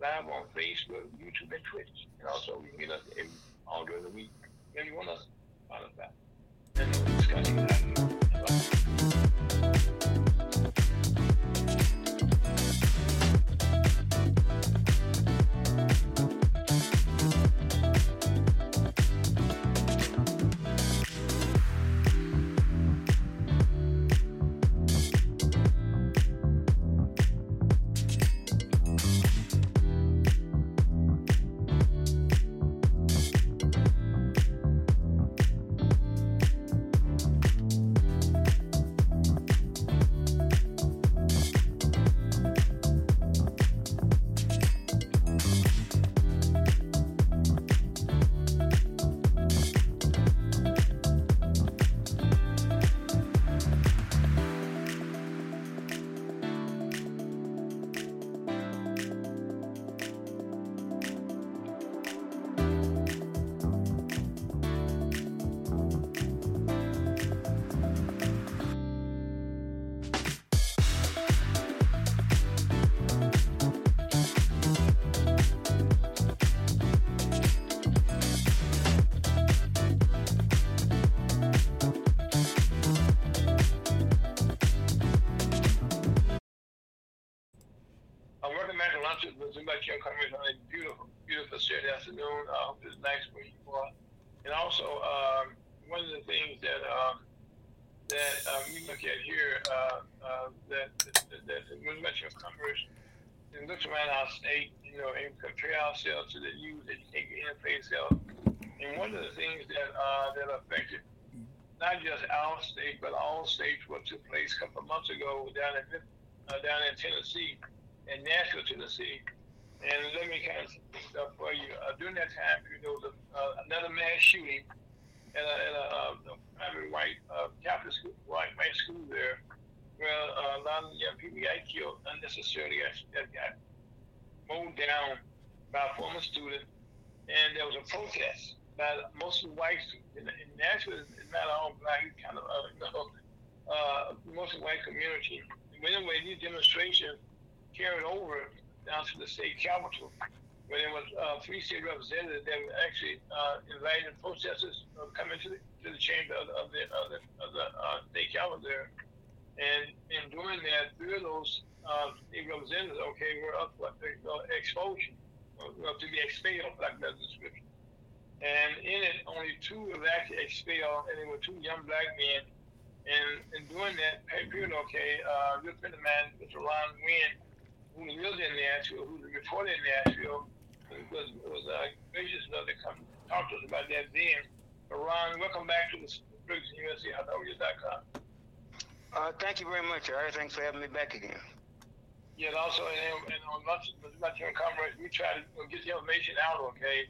Live on Facebook, YouTube, and Twitch. And also, we can get us every, all during the week. If you want us of that. And discussing that. In uh, down in Tennessee, in Nashville, Tennessee, and let me kind of stuff for you. Uh, during that time, there was a, uh, another mass shooting at a, at a, uh, a private white uh, Catholic school, white, white school there, where uh, a lot of young people got killed unnecessarily. That got mowed down by a former student, and there was a protest by most of the whites in, in Nashville. It's not all black, kind of uh, you know, uh, most of the white community. But anyway, these demonstrations carried over down to the state capitol, where there was uh, three state representatives that were actually uh, invited protesters to come into the, to the chamber of, of the, of the, of the uh, state capitol there. And in doing that, three of those uh, state representatives, okay, were up for uh, expulsion, or, to be expelled, like that description. And in it, only two were actually expelled, and they were two young black men. And in doing that period, okay, uh, a good friend of mine, Mr. Ron Wynn, who lived in Nashville, who reported in Nashville, was, was uh, gracious enough to come talk to us about that then. But Ron, welcome back to the Ferguson USA Hotdoggers.com. Uh, thank you very much, Eric. Thanks for having me back again. Yeah, and also, and, and on lunch, and conference, we try to get the information out, okay?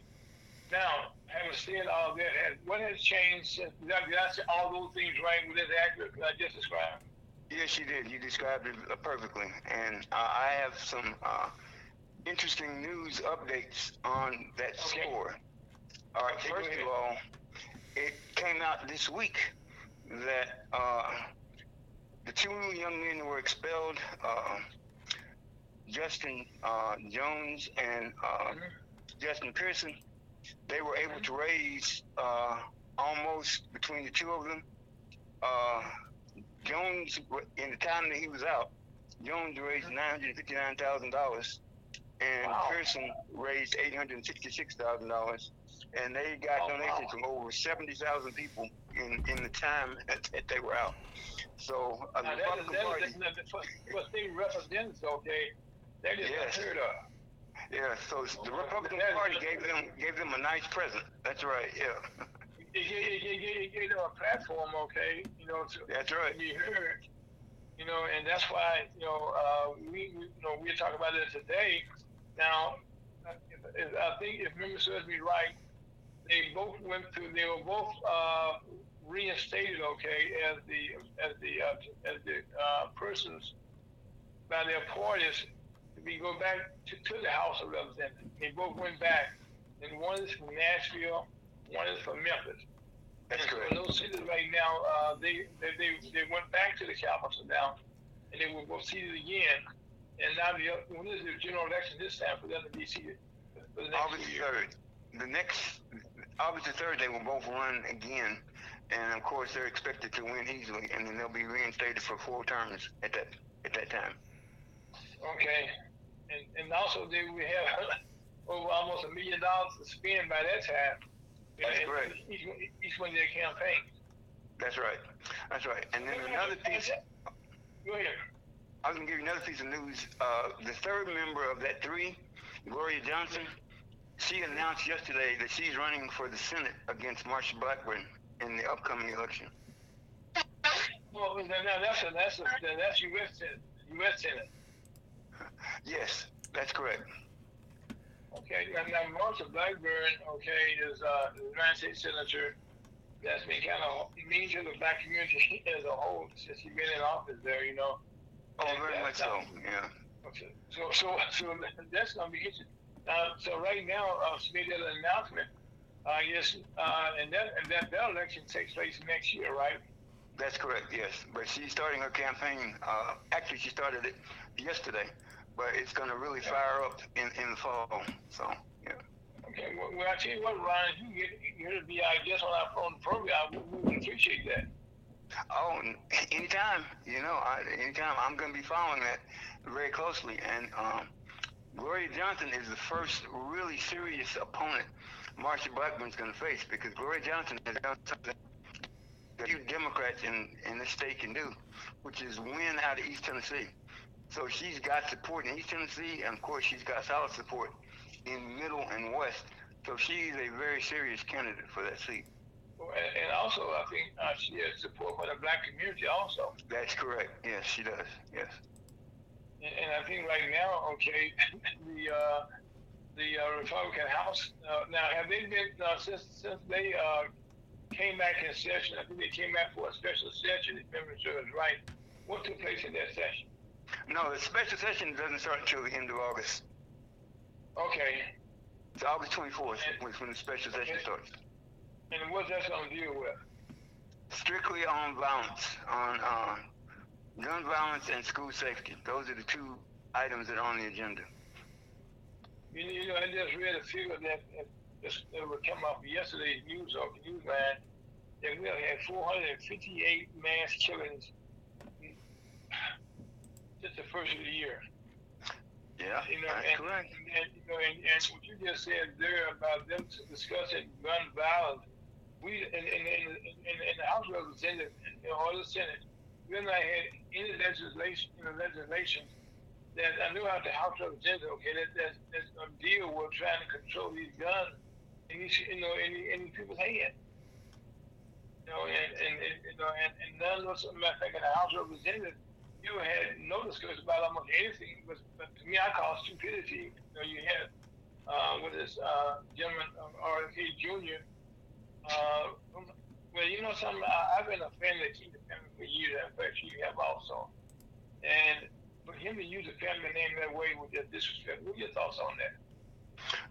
Now, having said all that, what has changed since, did I, did I say all those things right? Was that accurate? Could I just described? Yes, you did. You described it uh, perfectly. And uh, I have some uh, interesting news updates on that okay. score. All right, okay, first of all, it came out this week that uh, the two young men were expelled, uh, Justin uh, Jones and mm-hmm. Justin Pearson. They were able to raise almost between the two of them Jones, in the time that he was out, Jones raised nine hundred fifty-nine thousand dollars, and Wow. Pearson raised eight hundred sixty-six thousand dollars, and they got Oh, donations wow. from over seventy thousand people in in the time that, that they were out. So uh, the Now, that is, Republican Party, is, that is, what, what they represents, okay, that is Yes. unheard of. Yeah. So the Republican Party gave them gave them a nice present. That's right. Yeah, You get, you get, you get, you know, a platform, okay, you know, to that's right. be heard, you know, and that's why, you know, uh, we, we, you know, we're talking about it today. Now, uh, if, if, I think if memory serves me right, they both went through, they were both, uh, reinstated, okay, as the, as the, uh, as the, uh, persons by their parties be, go back to, to the House of Representatives. They both went back, and one is from Nashville, one is from Memphis. That's And correct. those cities right now, uh, they, they, they, they went back to the capital now, and they were both seated again. And now the, when is the general election this time for them to be seated? The August third. The next August the third, they will both run again, and of course they're expected to win easily, and then they'll be reinstated for four terms at that at that time. Okay. And, and also they we have over almost a million dollars to spend by that time. That's in correct. Each, each one of their campaigns. That's right. That's right. And then another piece. Go ahead. I was gonna give you another piece of news. Uh, the third member of that three, Gloria Johnson, she announced yesterday that she's running for the Senate against Marsha Blackburn in the upcoming election. Well, now now that's a, that's a, that's U.S. Senate. U.S. Senate. Yes, that's correct. Okay, now, now Marsha Blackburn, okay, is uh, the United States Senator that's been kind of mean to the black community as a whole since she's been in office there, you know. Oh, And very much so. Yeah. Okay. So, so, so that's gonna be interesting. Uh, so right now, uh, made that announcement. Uh, yes, uh, and that and that, that election takes place next year, right? That's correct, yes. But she's starting her campaign. Uh, actually, she started it yesterday, but it's going to really fire up in, in the fall. So, yeah. Okay. Well, well, I tell you what, Ryan, if you get you to be our guest on our on the program, we, we would appreciate that. Oh, anytime, you know, I, anytime. I'm going to be following that very closely. And um, Gloria Johnson is the first really serious opponent Marsha Blackburn's going to face because Gloria Johnson has done something Democrats in, in this state can do, which is win out of East Tennessee. So she's got support in East Tennessee, and of course, she's got solid support in Middle and West. So she's a very serious candidate for that seat. And, and also, I think uh, she has support for the black community also. That's correct. Yes, she does. Yes. And, and I think right now, okay, the uh, the uh, Republican House uh, now have they been uh, since since they uh, came back in session? I think they came back for a special session. If memory serves right, what took place in that session? No, the special session doesn't start until the end of August. Okay, It's August 24th when, when the special session starts. and what that going to deal with? Strictly on violence, on uh, gun violence and school safety. Those are the two items that are on the agenda. You, know- I just read a figure that uh, just that would come up yesterday's news of the news line that we have had 458 mass killings just the first of the year. Yeah, You know, that's and, correct. and, you know, and, and what you just said there about them discussing gun violence, we in in in, in, in the House of Representatives and you know, or the Senate, we have not had any legislation, you know, legislation that I knew how the House of Representatives, okay, that that's, that's gonna deal with trying to control these guns in these, you know, in, in people's hands. You know, and, and, and you know, and, and none of us, matter of fact, in the House of Representatives, you had no discussion about almost anything. But, but to me, I call it stupidity. You know, you had uh, with this uh, gentleman, um, RFK Jr. Uh, well, you know something. I, I've been a fan of Keith family for years. In fact, you have also. And for him to use a family name that way with just disrespect, what are your thoughts on that?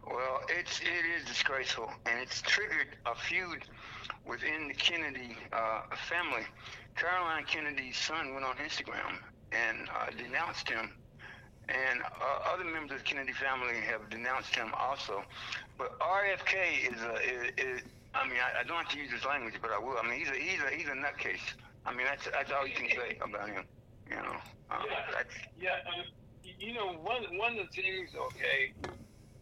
Well, it's it is disgraceful, and it's triggered a feud within the Kennedy uh, family. Caroline Kennedy's son went on Instagram and uh, denounced him, and uh, other members of the Kennedy family have denounced him also. But RFK is a is, is I mean, I, I don't have to use this language, but I will. I mean, he's a he's a he's a nutcase. I mean, that's that's all you can say about him. You know, uh, Yeah. that's Yeah, um, you you know, one one of the things, okay,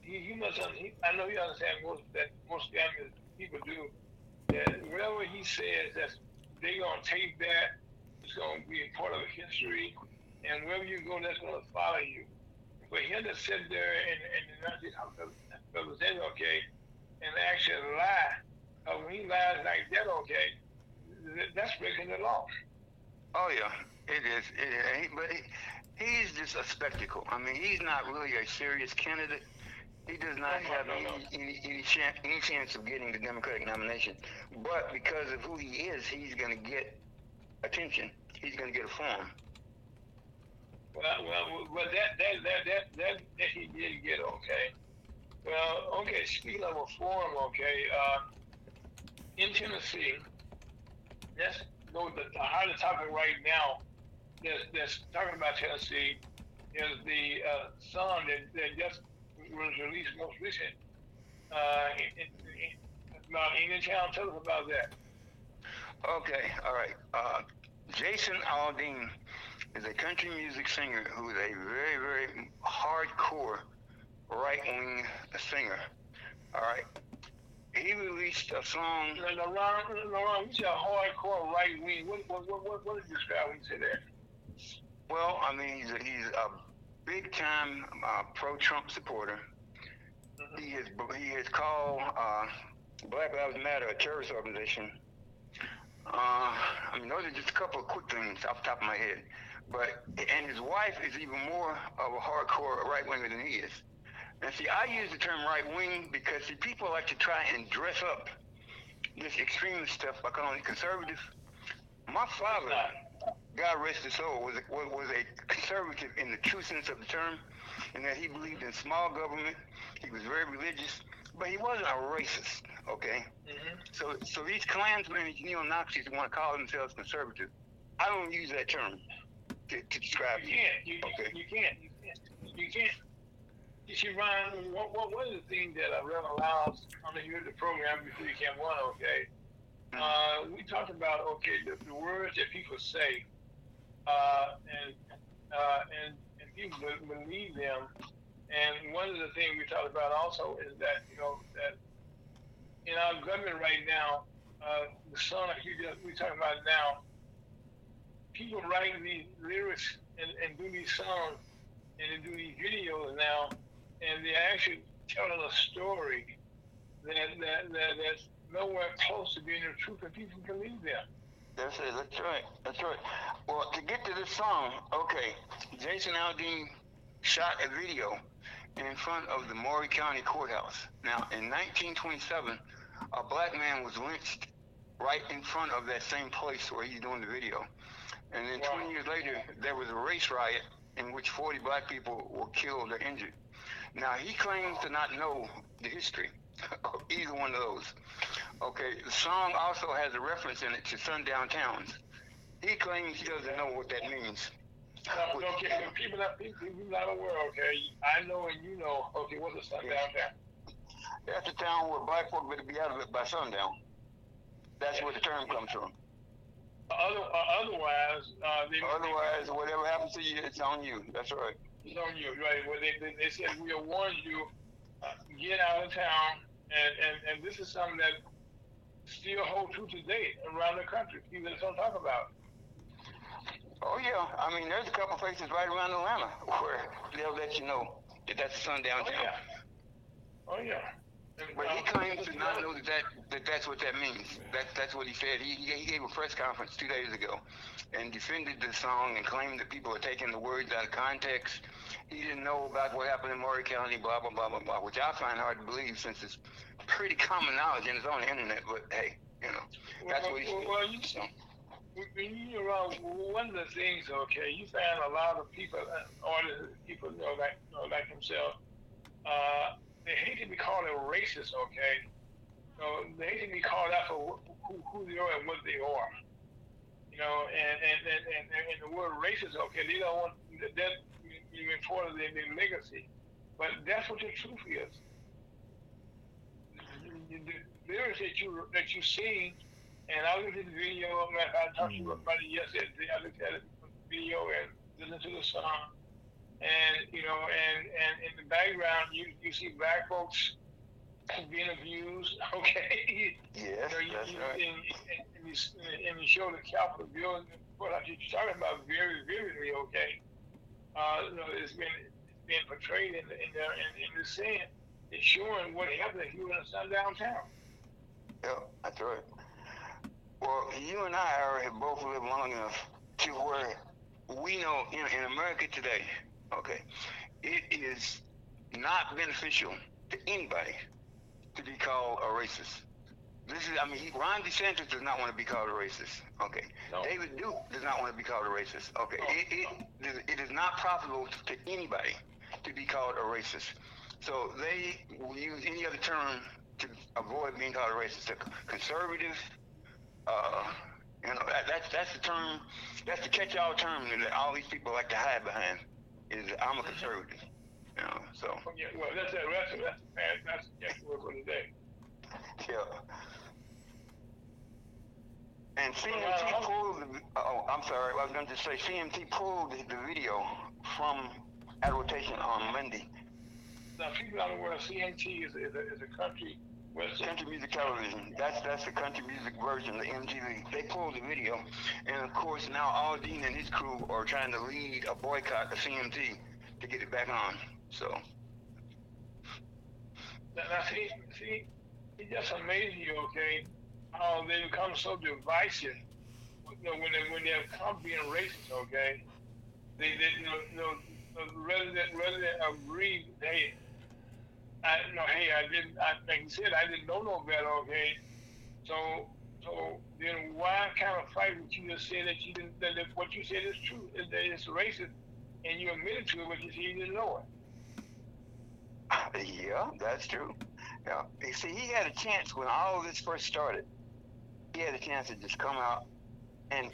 you, you must. He, I know you understand most that most family people do. That whatever he says, that's they gonna take that. It's gonna be a part of history, and wherever you go, that's gonna follow you. But him to sit there and and not represent, okay, and actually lie. Uh, when he lies like that, okay, that's breaking the law. Oh yeah, it is. It is. But he, he's just a spectacle. I mean, he's not really a serious candidate. He does not No, no, have no, any, no. any any chance any chance of getting the Democratic nomination. But because of who he is, he's going to get attention. He's going to get a forum. Well, well, well, that that that that that, that he did get okay. Well, okay. Speaking of a forum, okay, uh, in Tennessee, that's the, the hottest topic right now. That's, that's talking about Tennessee is the uh, song that, that just was released most recent. Uh, about Indian Town. Tell us about that. Okay, all right. Uh, Jason Aldean is a country music singer who is a very, very hardcore right wing singer. All right. He released a song. Laurent, Laurent, you said hardcore right wing. What, what, what, what, what did you describe when you said that? Well, I mean, he's a, he's a big time uh, pro Trump supporter. He has he has called uh, Black Lives Matter a terrorist organization. Uh, I mean, those are just a couple of quick things off the top of my head. But and his wife is even more of a hardcore right winger than he is. And see, I use the term right wing because see, people like to try and dress up this extremist stuff by calling it conservative. My father, God rest his soul, was a, was was a conservative in the true sense of the term, in that he believed in small government. He was very religious, but he wasn't a racist. Okay. Mm-hmm. So, so these Klansmen and neo Nazis want to call themselves conservative. I don't use that term to, to describe You can't. You, Okay. you, you can't. You can't. You can't. You see, Ryan, what, what, one of the things that I read aloud on the program before you came on, okay? Uh, we talked about okay the, the words that people say, uh, and uh, and and people believe them. And one of the things we talked about also is that you know that in our government right now, uh, the that you just we talking about now, people write these lyrics and, and do these songs and they do these videos now, and they're actually telling a story that, that, that that's nowhere close to being the truth, and people believe them. That's it. That's right. That's right. Well, to get to this song, okay, Jason Aldean shot a video in front of the Maury County Courthouse. Now, in 1927, a black man was lynched right in front of that same place where he's doing the video. And then Wow. 20 years later, there was a race riot in which 40 black people were killed or injured. Now, he claims to not know the history either one of those. Okay, the song also has a reference in it to sundown towns. He claims he doesn't know what that means. Now, okay, so people not people, people not aware. Okay, I know and you know. Okay, what's a sundown town? That's a town where black folk better be out of it by sundown. That's where the term comes from. Other, uh, otherwise, uh, they, Otherwise, whatever happens to you, it's on you. That's right. it's on you, right? Well, they, they, they said we'll warn you, uh, get out of town, and, and, and this is something that still hold true today around the country. People just don't talk about. Oh yeah, I mean, there's a couple places right around Atlanta where they'll let you know that that's a sundown Oh town. yeah. Oh yeah. But he claims to not know that, that, that that's what that means. That, that's what he said. He, he gave a press conference two days ago and defended the song and claimed that people are taking the words out of context. He didn't know about what happened in Maury County, blah, blah, blah, blah, blah, which I find hard to believe since it's pretty common knowledge and it's on the internet. But hey, you know, that's what he well, said. well, you, So, you around one of the things, okay, you find a lot of people, uh, artists, people you know, like you know, like himself, uh, they hate to be called a racist, okay? So they hate to be called out for who, who they are and what they are. You know, and and, and, and, and the word racist, okay, they don't want that even part of their, legacy. But that's what the truth is. The the lyrics that you that you sing and I looked at the video. I, I talked to you about it yesterday. I looked at the video and listened to the song, and you know, and and in the background, you you see black folks being abused. Okay. Yes, you know, you, right. and, and, and, you, and you show the Capitol building, what you're talking about very vividly. Okay. Uh, you know, it's been it's been portrayed in the, in the in, in the scene. It's showing what happened if you were in a sundown. Yeah, that's right. Well, you and I are have both lived long enough to where we know in, in America today, okay, it is not beneficial to anybody to be called a racist. This is, I mean, he, Ron DeSantis does not want to be called a racist. Okay. No. David Duke does not want to be called a racist. Okay. No, It, it, it is not profitable to anybody to be called a racist. So they will use any other term to avoid being called a racist. A conservative, uh, you know, that, that's that's the term, that's the catch-all term that all these people like to hide behind. Is I'm a conservative. You know, so yeah, well, that's it. That's that's that's that's the next word for today. yeah. And Uh, CMT pulled. The, oh, I'm sorry. I was going to say CMT pulled the, the video from advertisement on Monday. Now, people don't know what CMT is. Is a, is a country Country Music Television. That's that's the country music version, the MTV. They pulled the video, and of course now Aldean and his crew are trying to lead a boycott of CMT to get it back on. So Now, see, see, it just amazes you, okay, how they become so divisive. You know, when they when they have come being racist, okay, they, they you know, you know, rather than rather than agree, hey, I no, hey, I didn't, I like you said, I didn't know no better, okay, so. So then, why kind of fight what you just said that you didn't that, what you said is true, that it's racist, and you admitted to it, but you said you didn't know it. yeah, that's true. Yeah. You see, he had a chance when all of this first started. He had a chance to just come out and.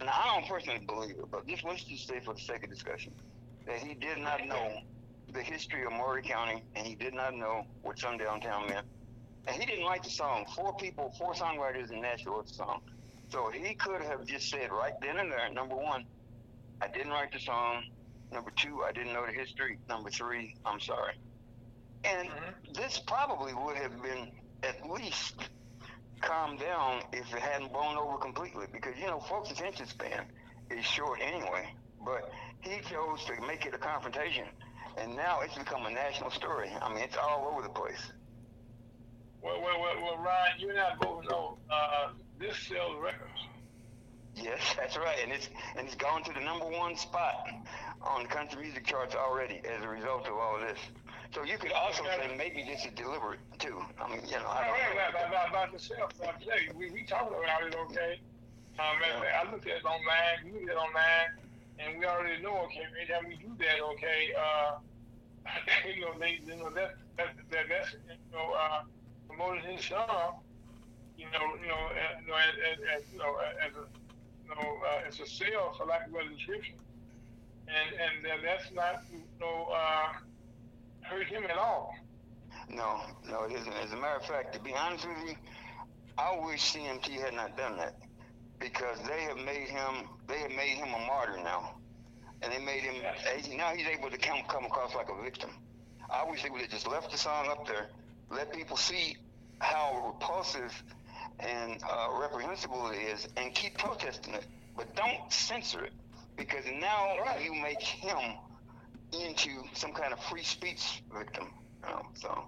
And I don't personally believe it, but just let's just say for the sake of discussion that he did not know the history of Maury County, and he did not know what Sundown Town meant. And he didn't write the song. Four people, four songwriters in Nashville wrote the song. So he could have just said right then and there, number one, I didn't write the song. Number two, I didn't know the history. Number three, I'm sorry. And Mhm. this probably would have been at least calmed down if it hadn't blown over completely because, you know, folks' attention span is short anyway. But he chose to make it a confrontation. And now it's become a national story. I mean, it's all over the place. Well, well, well, well, Ryan, you and I both know uh, this sells records. Yes, that's right, and it's and it's gone to the number one spot on the country music charts already as a result of all of this. So you could also say maybe this is deliberate too. I mean, you know, I don't right, know. about, about, sales. I tell you, we, we talked about it, okay? Um, and I looked at it online, you looked at it online, and we already know, okay, every time we do that, okay, uh, you know, they, you know, that, that, that that's, you know, uh, promoting his song, you know, you know, uh, you know, as, as, you know, as a, you know, uh, as a sale, for lack of a description, and and uh, that's not, you know, uh, hurt him at all. No, no, it isn't. As a matter of fact, to be honest with you, I wish CMT had not done that because they have made him they have made him a martyr now, and they made him now he's able to come come across like a victim. I wish they would have just left the song up there, let people see how repulsive and uh, reprehensible it is, and keep protesting it, but don't censor it because now Right. you make him into some kind of free speech victim. You know, so.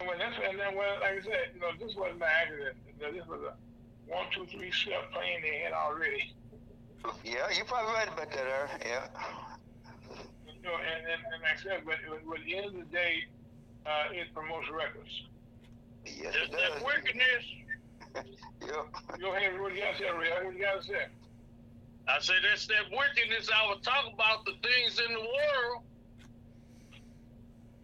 Well, that's and then well, like I said, you know, this wasn't an accident. This was a one, two, three step plan they had already. Yeah, you're probably right about that, Aaron. Yeah. You know, and, and, and like I said, but, but at the end of the day, uh, it promotes records. Yes, Just it that wickedness. Yep. Go ahead, what do you got to say, Ray? What do you got to say? I said, that's that wickedness. I was talking about the things in the world.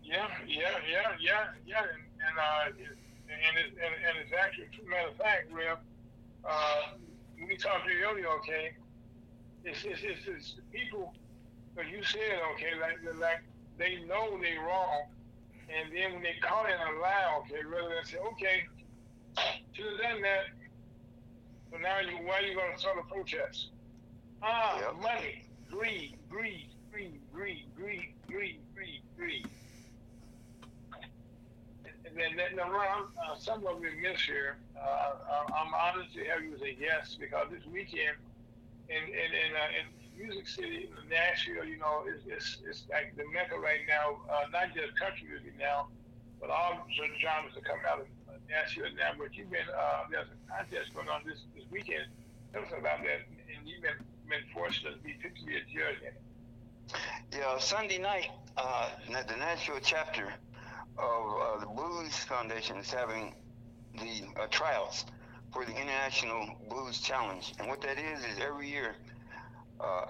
Yeah, yeah, yeah, yeah, yeah, and, and uh, it, and it, and, and it's actually, matter of fact, Rev, uh, we talked to you earlier, okay? It's, it's, it's, it's people, like you said, okay, like, like they know they wrong, and then when they caught in a lie, okay, rather than say, okay, should have done that, but now you, why are you going to start a protest? Ah, Yep. money, greed, greed, greed, greed, greed, greed, greed, greed. And around uh, somewhat remiss here. Uh, I'm honored to have you as a guest because this weekend in in in, uh, in Music City, Nashville, you know, is it's, it's like the mecca right now. Uh, not just country music now, but all genres are coming out of Nashville now. But you've been uh, there's a contest going on this this weekend. Tell us about that, and you've been been fortunate to be picked to be a judge in. Yeah, Sunday night, uh, the Nashville chapter of uh, the Blues Foundation is having the uh, tryouts for the International Blues Challenge. And what that is, is every year, uh,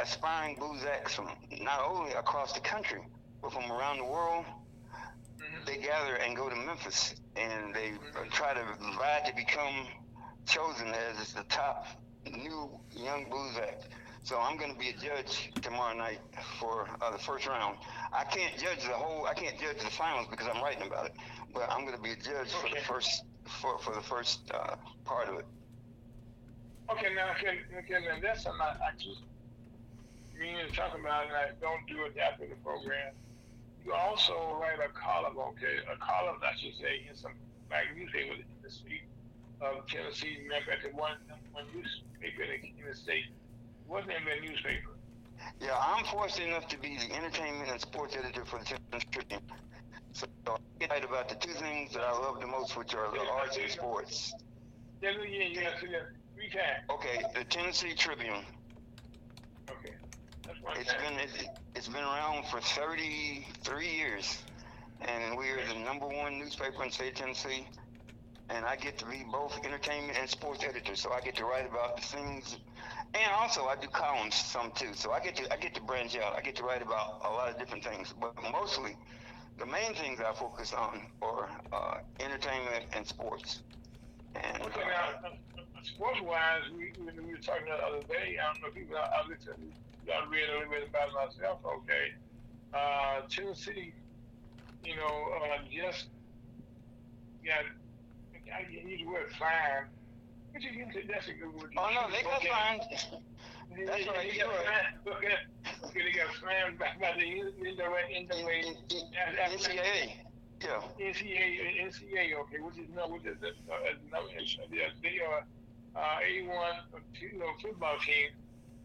aspiring blues acts from not only across the country, but from around the world, mm-hmm. they gather and go to Memphis and they mm-hmm. try to vie to become chosen as the top new young blues act. So I'm going to be a judge tomorrow night for uh, the first round. I can't judge the whole. I can't judge the finals because I'm writing about it. But I'm going to be a judge okay. for the first for for the first uh, part of it. Okay, now okay, okay, now that's something I, I just mean to talk about, and I don't do it after the program. You also write a column, okay, a column I should say in some black newspaper in the state of Tennessee. Matter of fact, one one newspaper the, in the state What's the name of the newspaper? Yeah, I'm fortunate enough to be the entertainment and sports editor for the Tennessee Tribune. So uh, I write about the two things that I love the most, which are the arts and sports. Yeah, yeah, yeah, yeah. Three. Okay, the Tennessee Tribune. Okay. It's been it, it's been around for 33 years, and we are the number one newspaper in the state of Tennessee. And I get to be both entertainment and sports editor, so I get to write about the things and also I do columns some too. So I get to I get to branch out. I get to write about a lot of different things, but mostly the main things I focus on are uh, entertainment and sports. And okay, now, uh, sports-wise, we, we, we were talking the other day. I don't know if you got, I listened, I read a little bit about myself. Okay, uh, Tennessee, you know, uh, just got I use the word fine Oh no, they got fined. That's right. Fined. Okay, they got fined by, by the NCAA. NCAA. Yeah. NCAA, NCAA, okay, which is no, which is the, uh, no, they are uh, A1 you know, football team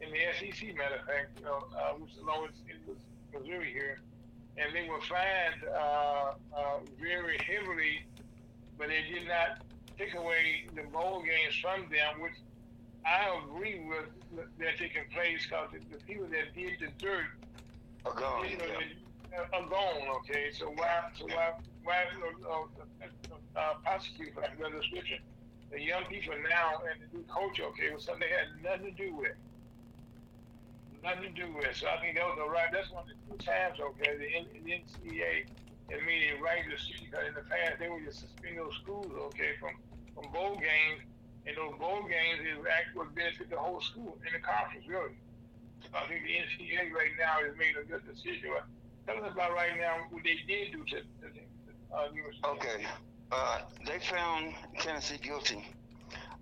in the SEC, matter of fact, you know, uh, which it was Missouri here, and they were fined uh, uh, very heavily, but they did not take away the bowl games from them, which I agree with that taking place because the, people that did the dirt are gone. You know, yeah. are gone. Okay, so why, so why, why uh, uh, prosecute for that description? The young people now and the new coach, okay, was something they had nothing to do with. Nothing to do with. So I think that was the right. That's one of the two times, okay, the, the NCAA and made it right to see because in the past they would just suspend those schools, okay, from from bowl games, and those bowl games is actually benefit the whole school in the conference, really. I think the NCAA right now has made a good decision. Tell us about right now what they did do to, to the uh, university. Okay. Uh, they found Tennessee guilty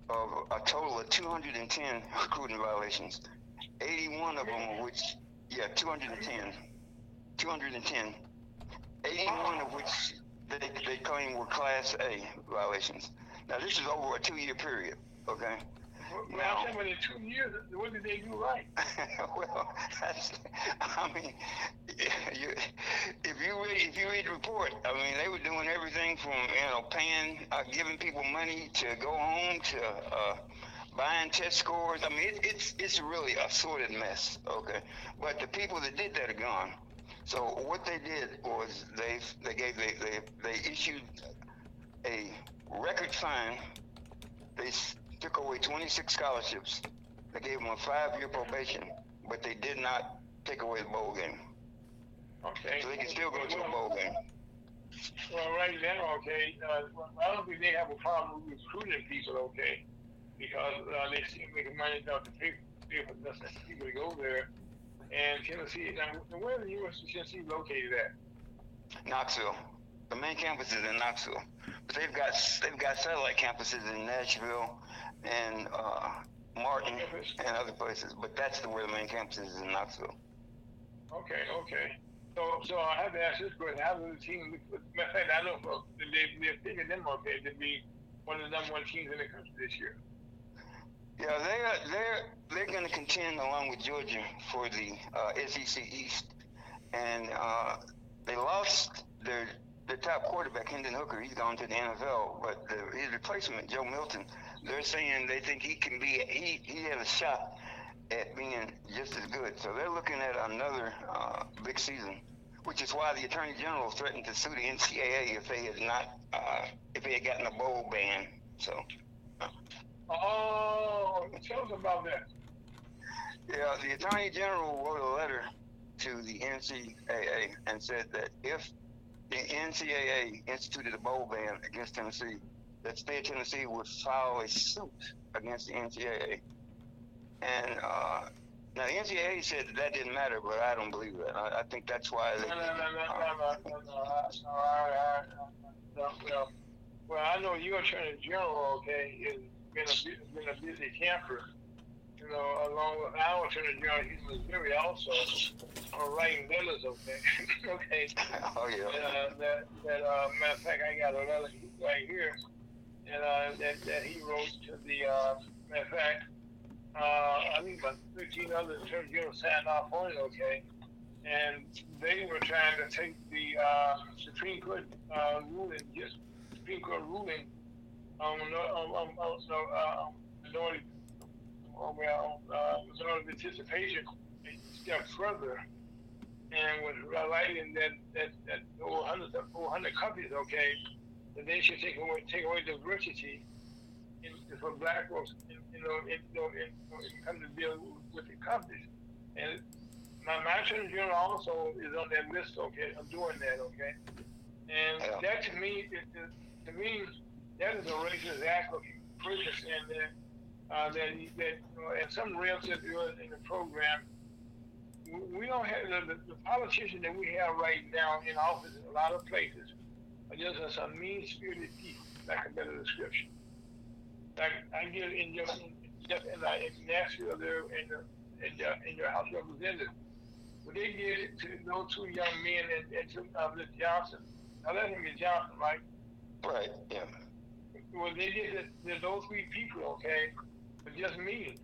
of a total of 210 recruiting violations. 81 of them, which, yeah, 210. 210. 81 of which they, they claim were Class A violations. Now this is over a two-year period. Okay. Well, now, I'm saying in two years, what did they do right? well, that's, I mean, you, if you read if you read the report, I mean, they were doing everything from you know paying, uh, giving people money to go home to uh, buying test scores. I mean, it, it's it's really a sorted mess. Okay, but the people that did that are gone. So what they did was they they gave they they, they issued a record fine. They took away 26 scholarships. They gave them a five-year probation, but they did not take away the bowl game. Okay. So they can still go to a bowl game. Well, right now, okay, uh, I don't think they have a problem recruiting people, okay, because uh, they seem making money enough to pay, pay for people to go there. And Tennessee, now, where is the University of Tennessee located at? Knoxville. The main campus is in Knoxville, but they've got they've got satellite campuses in Nashville and uh, Martin and other places. But that's the, where the main campus is in Knoxville. Okay, okay. So, so I have to ask this question: How does the team? Matter of fact, I know for, they they're picking them okay to be one of the number one teams in the country this year. Yeah, they're they're they're going to contend along with Georgia for the uh, SEC East, and uh, they lost their their top quarterback Hendon Hooker. He's gone to the NFL, but the, his replacement Joe Milton. They're saying they think he can be he he has a shot at being just as good. So they're looking at another uh, big season, which is why the Attorney General threatened to sue the NCAA if they had not uh, if they had gotten a bowl ban. So. Oh, tell us about that. Yeah, the Attorney General wrote a letter to the NCAA and said that if the NCAA instituted a bowl ban against Tennessee. That state of Tennessee would file a suit against the NCAA. And uh, now the NCAA said that, that didn't matter, but I don't believe that. I, I think that's why they. No, no, no, no, no, uh, no, no, no, I, no, no. Well, I know your attorney general, okay, has been a, been a busy camper you know, along with our Attorney General, he's Missouri also, on writing letters. Okay, okay. Oh yeah. Uh, that that uh, matter of fact, I got a letter right here, and uh, that that he wrote to the uh, matter of fact, uh, I think about 13 other Attorney Generals signed off on it. Okay. And they were trying to take the uh, Supreme Court uh, ruling, just Supreme Court ruling um, no, um, um, um, so, uh, minority, uh, well, uh, minority participation a step further, and was highlighting that that that over hundred over hundred companies, okay, that they should take away take away diversity in, for black folks, in, you know, in, you know, in, in come to deal with the companies, and my attorney general also is on that list, okay, of doing that, okay, and Yeah. that to me, it, to me that is a racist act of purchase and that uh, that, that and some realtors do it in the program. we- don't have the, the, the politicians that we have right now in office in a lot of places are just a- some mean spirited people. Like a better description. Like I get in your in, just in, uh, in Nashville there in the in your in your House of Representatives. What they did to those two young men and, and to uh, Mr. Johnson. Now let him get Johnson, right? Right. Yeah. Well, they did it to those three people, okay? But just me.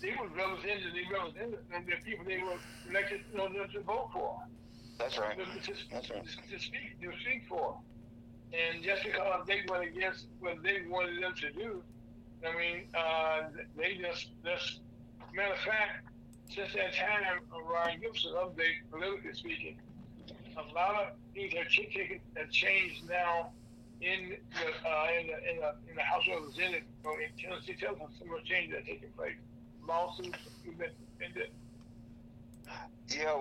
They were represented, they represented the the people they were elected, you know, to vote for. That's right. To, to, That's right. to speak, to speak for. And just because they went against what they wanted them to do, I mean, uh, they just, just, matter of fact, since that time, uh, Ryan Gibson update, politically speaking, a lot of things have taken, have changed now in the, uh, in the, in the, in the House of Representatives, or in Tennessee, tell us some more changes that are taking place. Lawsuits, we've been, suspended. Yeah,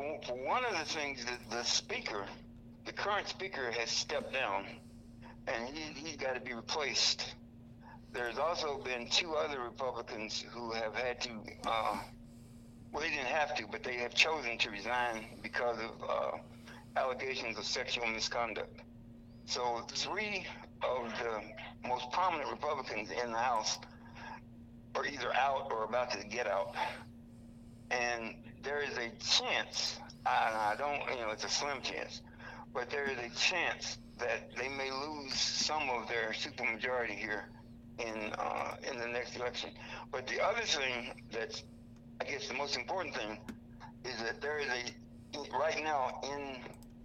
one of the things that the speaker, the current speaker, has stepped down, and he he's got to be replaced. There's also been two other Republicans who have had to, uh, well, they didn't have to, but they have chosen to resign because of uh, allegations of sexual misconduct. So three of the most prominent Republicans in the House are either out or about to get out and there is a chance, I, I don't, you know, it's a slim chance, but there is a chance that they may lose some of their supermajority here in uh, in the next election. But the other thing that's, I guess, the most important thing is that there is a right now in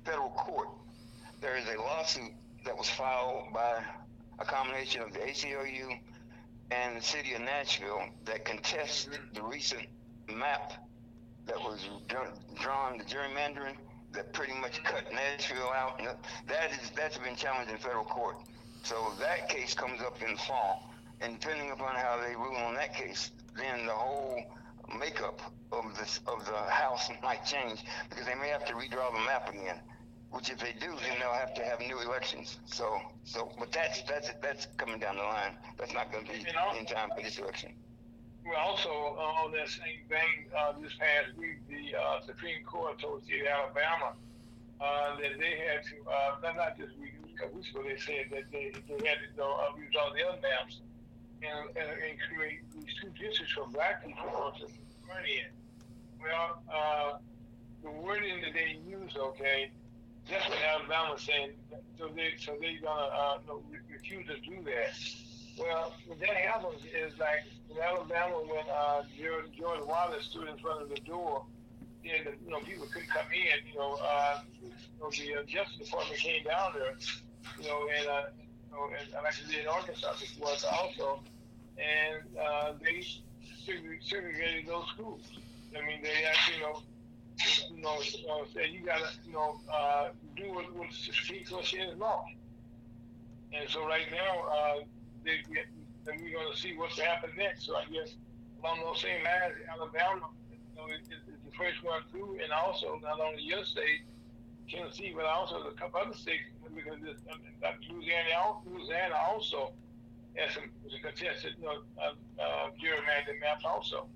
federal court there is a lawsuit that was filed by a combination of the ACLU and the city of Nashville that contests the recent map that was drawn, the gerrymandering that pretty much cut Nashville out. That is that's been challenged in federal court. So that case comes up in fall, and depending upon how they rule on that case, then the whole makeup of this of the House might change because they may have to redraw the map again. Which, if they do, then they'll have to have new elections. So, so, but that's that's that's coming down the line. That's not going to be You know? in time for this election. Well, also uh, on that same vein, uh, this past week, the uh, Supreme Court told the state of Alabama uh, that they had to, uh, not, not this week, a weeks ago, they said that they, they had to uh, redraw the other maps and, and, and create these two districts for black people to money in. Well, uh, the wording that they use, okay, that's what Alabama's saying. So they, so they're gonna uh, no, refuse to do that. Well, what that happens is like in Alabama when uh, George, George Wallace stood in front of the door, and the, you know people couldn't come in. You know, uh, you know the uh, Justice Department came down there. You know, and uh, you know, and like I did in Arkansas before also, and uh, they segregated those schools. I mean, they actually, you know, you know, uh, said you gotta, you know, uh, do what, what speaks what says law. And so right now, uh, we're gonna see what's gonna happen next. So I guess along those same lines, Alabama, you know, is, the first one through, and also not only your state, Tennessee, but also a couple other states because this, um, Louisiana, Louisiana also has some, some contested, you know, uh, uh, gerrymandered maps also.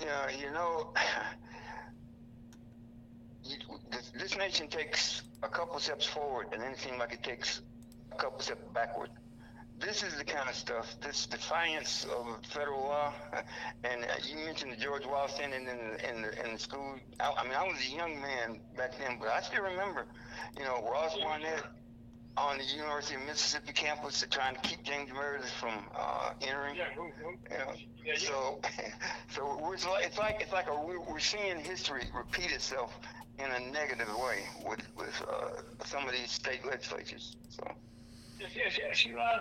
Yeah, you know, this, this nation takes a couple steps forward, and then it seems like it takes a couple steps backward. This is the kind of stuff, this defiance of federal law, and uh, you mentioned the George Wallace standing in the, in the, in the school. I, I mean, I was a young man back then, but I still remember, you know, Ross Barnett on the University of Mississippi campus to trying to keep James Meredith from uh, entering. Yeah, who, who, You know, yeah, yeah. so, so we're, it's like it's like a, we're, we're seeing history repeat itself in a negative way with with uh, some of these state legislatures. So, Yes, yes, yes. You know,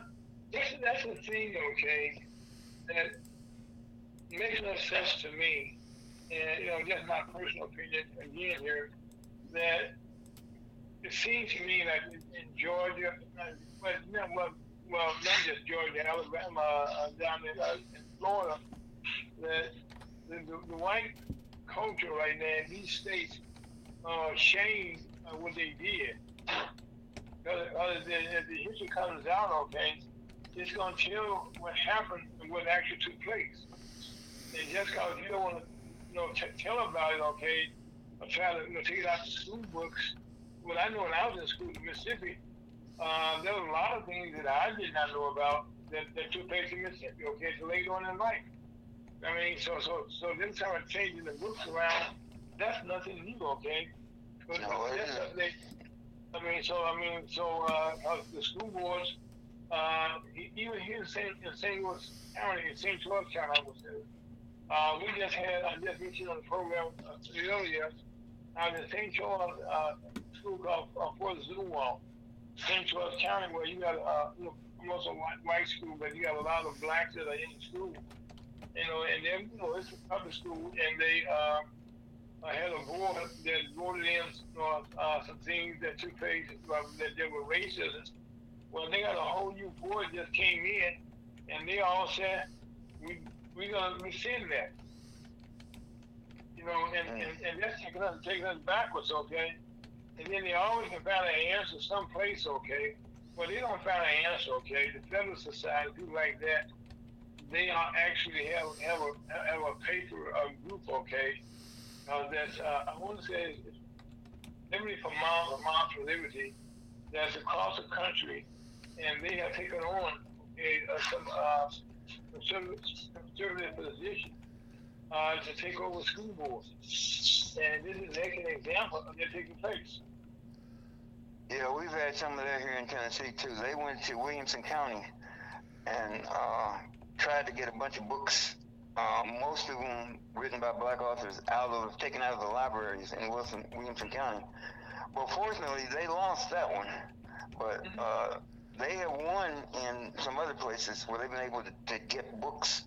that's, that's the thing, okay, that makes no sense to me. And, you know, just my personal opinion again here, that it seems to me like in, Georgia, uh, know, well, well, not just Georgia, Alabama, uh, down in, uh, in Florida, that the, the, the white culture right now in these states uh, shame uh, what they did. Other, other than if the history comes out, okay, it's going to tell what happened and what actually took place. And just because you don't want to, you know, t- tell about it, okay, or try to, you know, take it out of the school books. Well, I know when I was in school in Mississippi, uh, there were a lot of things that I did not know about that, that took place in Mississippi, okay, so later on in life. I mean, so so so them kind of changing the books around, that's nothing new, okay? But No, it that's isn't. they- I mean, so I mean, so uh, uh, the school boards, uh, even here in St. in St. Louis County, in St. Louis County, I would say, uh, we just had I just mentioned on the program uh, earlier, uh, the St. Charles uh, school called uh, for the Zoo Wall, St. Charles County, where you got uh, you know, almost a white, white school, but you got a lot of blacks that are in the school. You know, and then you know it's a public school, and they uh, had a board that voted in uh, uh, some things that took place uh, that there were racism. Well, they got a whole new board just came in, and they all said we we're gonna rescind that. You know, and, and, and that's taking us taking us backwards, okay? And then they always can find an answer someplace, okay? Well, they don't find an answer, okay? The Federal Society, people like that, they are actually have have a have a paper a group, okay? Uh, that's uh, I want to say Liberty for Moms Moms for Liberty. That's across the country, and they have taken on a, uh, some uh, conservative, conservative position uh, to take over school boards. And this is like an example of that taking place. yeah, we've had some of that here in Tennessee too. They went to Williamson County and uh, tried to get a bunch of books, uh, most of them written by black authors, out of taken out of the libraries in Wilson, Williamson County. Well, fortunately, they lost that one, but uh, they have won in some other places where they've been able to, to get books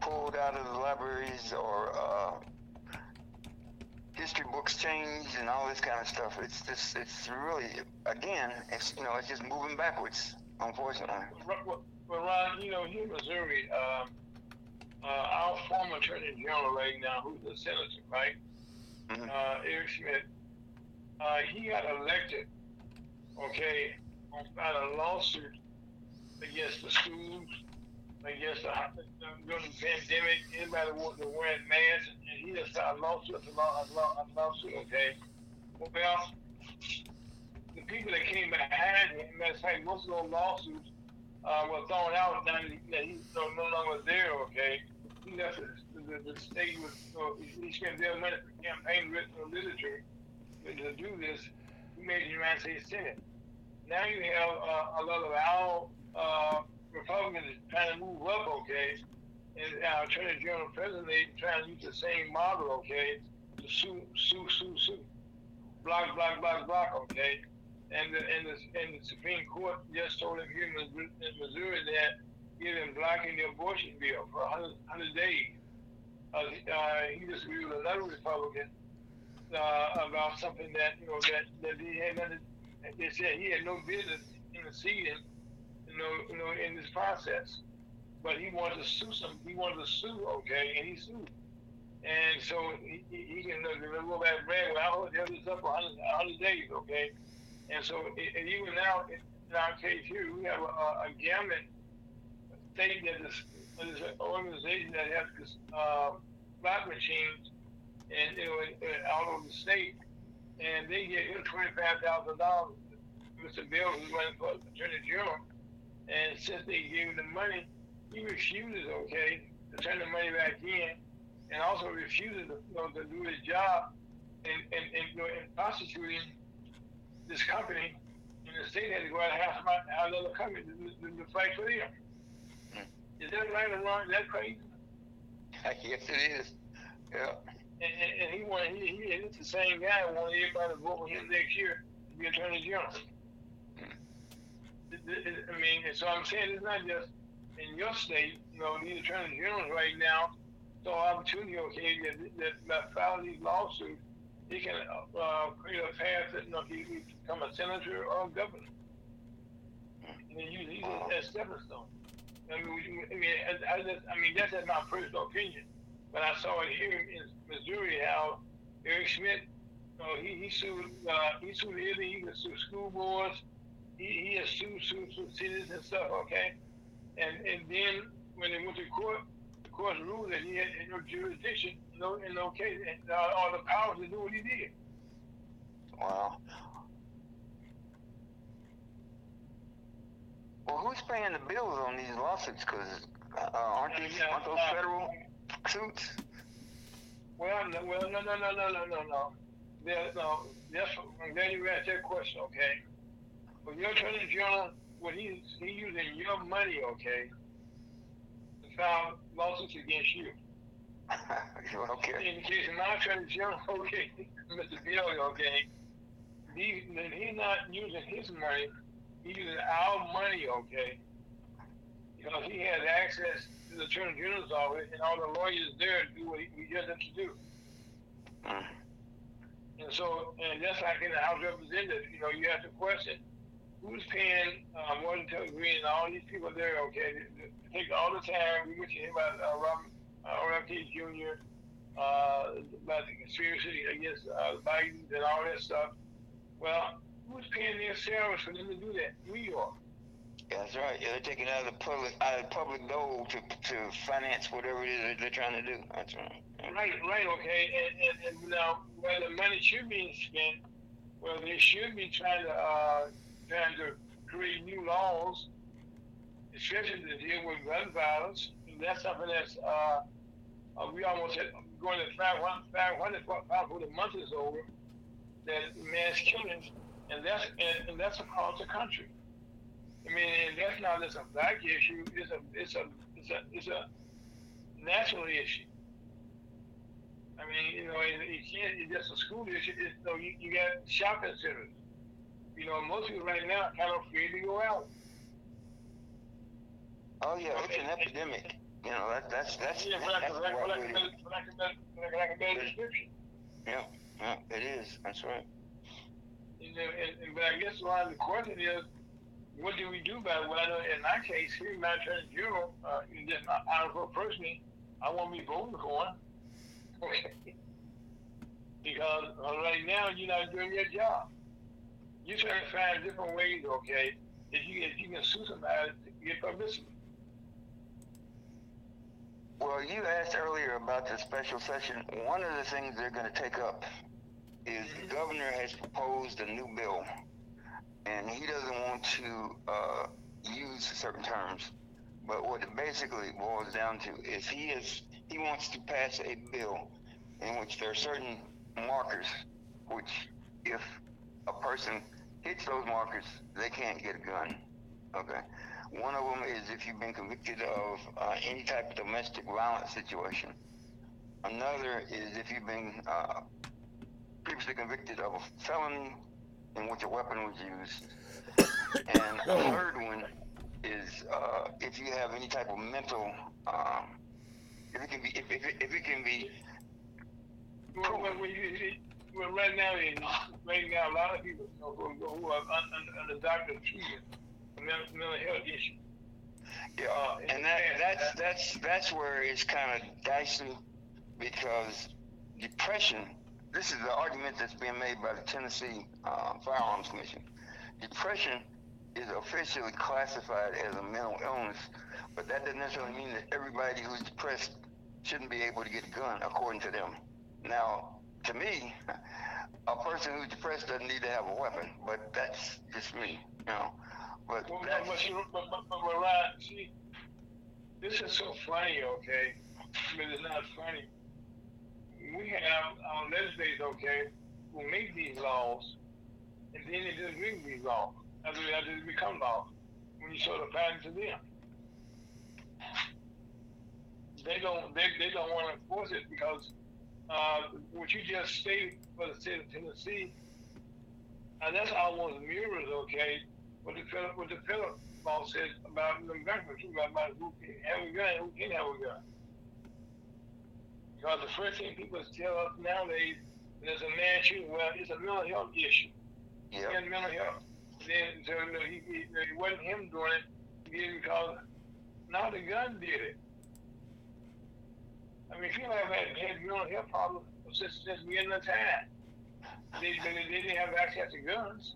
pulled out of the libraries or uh, history books changed and all this kind of stuff. It's just, it's really, again, it's you know, it's just moving backwards, unfortunately. Well, Ron, you know, here in Missouri, um, uh, our former Attorney General right now, who's the senator, right? Mhm. Uh, Eric Schmitt, uh, he got elected, okay, on a lawsuit against the schools, against the, during the pandemic, anybody wanting to wear masks, and he just filed a lawsuit, a law, a law, a lawsuit, okay? Well, the people that came behind him, of most of those lawsuits uh, were thrown out. That he's no, no longer there, okay? He left the, the the, state was, you know, he spent their money for campaign literature to do this. He made the United States Senate. Now you have uh, a lot of our uh, Republicans trying to move up, okay, and our Attorney General President trying to use the same model, okay, to sue, sue, sue, sue, block, block, block, block, okay, and the and the and the Supreme Court just told him here in Missouri that he had been blocking the abortion bill for 100, 100 days. Uh, uh, he disagreed with another Republican uh, about something that you know that that he had nothing. They said he had no business interceding, you know, you know, in this process but he wanted to sue some. He wanted to sue, okay, and he sued. And so he, he can uh, go back brag. Well, I hold this up for 100, 100 days, okay. And so and even now, in our case here, we have a, a gamut state that is, is an organization that has uh, slot machines and you know all over the state, and they get twenty five thousand dollars. Mr. Bill, who's running for attorney general, and since they gave him the money he refuses, okay, to turn the money back in, and also refuses to, you know, to do his job in, in, and, you know, in prosecuting this company, and the state had to go out and have somebody, have another company to, to, to fight for them. Hmm. Is that right or wrong? Is that crazy? yes, it is. Yeah. And, and, and he wanted, he, he, it's the same guy who wanted everybody to vote for him next year to be attorney general. I mean, so I'm saying it's not just in your state, you know, these attorney generals right now, so opportunity, okay, that, that, that file these lawsuits, he can uh, create a path that you know, he can become a senator or a governor. And then use these as stepping stones. I mean, I mean, I, I, just, I mean, that's just my personal opinion. But I saw it here in Missouri how Eric Schmitt, you know, he, he sued, uh, he sued Italy, he sued school boards, he, he has sued, sued, sued cities and stuff, okay? And and then when they went to court, the court ruled that he had no jurisdiction, no in no case, and uh, all the power to do what he did. Wow. Well, who's paying the bills on these lawsuits? Because uh, aren't these aren't those uh, federal suits? Well, no, well, no, no, no, no, no, no, no. There, no. That's I'm glad you asked that question. Okay. When your attorney general what he's he using your money, okay, to file lawsuits against you. okay. In the case of non general, okay, Mr. Bill, okay, he, he's not using his money, he's using our money, okay, because he has access to the Attorney General's office and all the lawyers there to do what he, he just have to do. Mm. And so, and just like in the House of Representatives, you know, you have to question who's paying uh, Washington Green and all these people there, okay, take all the time. We get to hear about uh, Robert uh, RFK Jr., uh, about the conspiracy against uh, Biden and all that stuff. Well, who's paying their salaries for them to do that? New York. That's right. Yeah, they're taking out of the public out of the public goal to to finance whatever it is that they're trying to do. That's right. Right, right, okay. And, and, and now, where the money should be spent, well, they should be trying to uh, trying to create new laws, especially to deal with gun violence. And that's something that's uh, uh, we almost had going to 500, 500 before the month is over. That mass killings, and that's and, and that's across the country. I mean, and that's not just a black issue. It's a it's a it's a it's a national issue. I mean, you know, it, it can't. It's just a school issue. It's, you you, you got shopping centers you know, most people right now are kind of afraid to go out. Oh yeah, it's an epidemic. You know, that, that's that's yeah, that's lack, for lack, for lack, lack of better description. Yeah, yeah, it is. That's right. And, and, and, but I guess one of the question is, what do we do about it? Well, in my case, here in my attorney general, uh, just out of personally, I won't be voting for him. Okay. because uh, right now, you're not doing your job you try to find different ways, okay, if you if you can sue somebody to get publicity. Well, you asked earlier about the special session. One of the things they're going to take up is the mm-hmm. governor has proposed a new bill, and he doesn't want to uh, use certain terms. But what it basically boils down to is he is he wants to pass a bill in which there are certain markers, which if a person hits those markers, they can't get a gun. Okay. One of them is if you've been convicted of uh, any type of domestic violence situation. Another is if you've been uh, previously convicted of a felony in which a weapon was used. And a third one is uh, if you have any type of mental, um, if it can be, if, if, if it can be. Well, well, well, you- you- well, right now, in, right now, a lot of people you know, who, are un- un- under doctor treatment for mental, mental health issues. Yeah, Uh, and that that's that's that's where it's kind of dicey because depression. This is the argument that's being made by the Tennessee uh, Firearms Commission. Depression is officially classified as a mental illness, but that doesn't necessarily mean that everybody who's depressed shouldn't be able to get a gun, according to them. Now, to me, a person who's depressed doesn't need to have a weapon, but that's just me, you know. But Well, that's, but, but, but, but, see, this is so funny, okay? But it's not funny. We have our legislators, okay, who make these laws, and then they disagree with these laws after they, they become laws. When you show the it to them, they don't they, they don't want to enforce it because uh, what you just stated for the state of Tennessee, and that's almost mirrors, okay, what the federal, what the federal law says about the veterans, about, about who can have a gun and who can have a gun. Because the first thing people tell us nowadays, there's a man shooting, well, it's a mental health issue. He yeah. had mental health. Then, so you know, he, he, it wasn't him doing it, he did it because now the gun did it. I mean, people have had, had mental health problems since, since the beginning of time. They, they, they didn't have access to guns.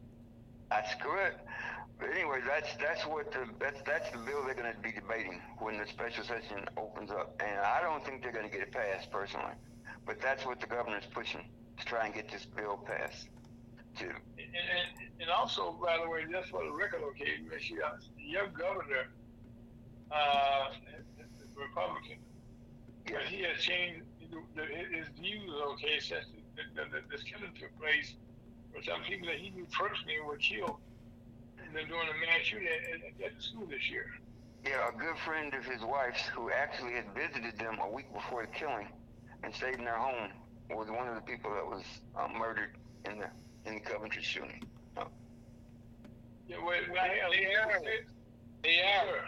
That's correct. But anyway, that's that's what the that's that's the bill they're going to be debating when the special session opens up, and I don't think they're going to get it passed personally. But that's what the governor's pushing to try and get this bill passed. To And, and, and also, by the way, just for the record, okay, your governor, uh, Republican, but he has changed the, the, his views, okay, since the, the, the, this killing took place, where some people that he knew personally were killed, and they're doing a mass shooting at, at, the school this year. yeah, a good friend of his wife's who actually had visited them a week before the killing and stayed in their home was one of the people that was uh, murdered in the in the Covenant shooting. Yeah, well, well, hell, They he are. said- They Yes, are.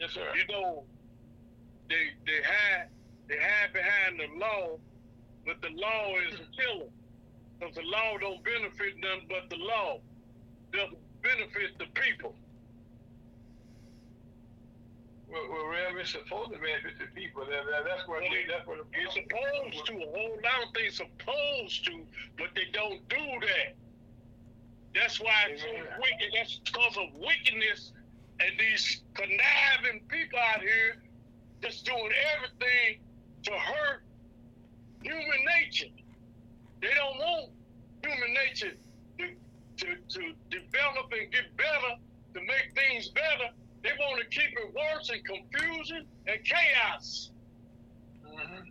Yes, sir. You know, they they hide they hide behind the law, but the law is a killer. Because the law don't benefit them but the law. Doesn't benefit the people. Well, well, really, it's supposed to benefit the people. That, that, that's what they, that's what the You're supposed to, a whole lot of things supposed to, but they don't do that. That's why it's so wicked. That's because of wickedness and these conniving people out here just doing everything to hurt human nature. They don't want human nature to, to, to develop and get better, to make things better. They want to keep it worse and confusion and chaos. Mm-hmm.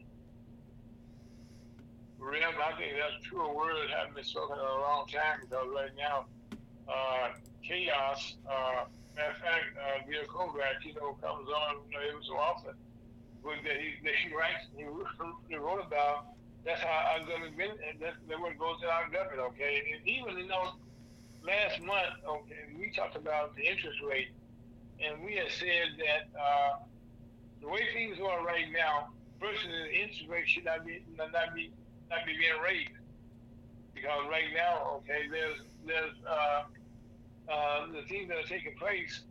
Real, I think that's true word that haven't been spoken in a long time because right now, uh, chaos, uh, matter of fact, uh, Bill Kovac, you know, comes on, you every so often, with that he, that he writes, he, wrote- he wrote about, that's how our government that's, that's what goes to our government, okay? And even, you know, last month, okay, we talked about the interest rate, and we had said that, uh, the way things are right now, personally, the interest rate should not be not be not be being raised because right now, okay, there's there's uh, uh, the things that are taking place,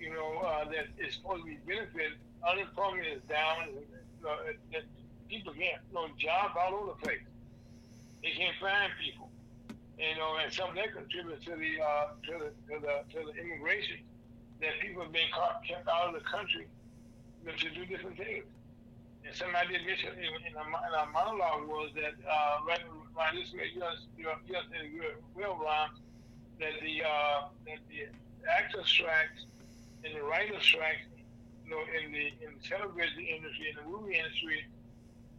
you know, uh, that is supposed to be benefit. Unemployment is down. Uh, that people can't, you know, jobs all over the place. They can't find people. You know, and some of that contributes to the uh, to the to the to the immigration that people have been caught, kept out of the country you know, to do different things. And somebody did mention in, in, a, in our monologue was that uh, right, right this way, did a good well, Ron, that the uh, that the actor strikes and the writer strikes you know, in the in the television industry, in the movie industry,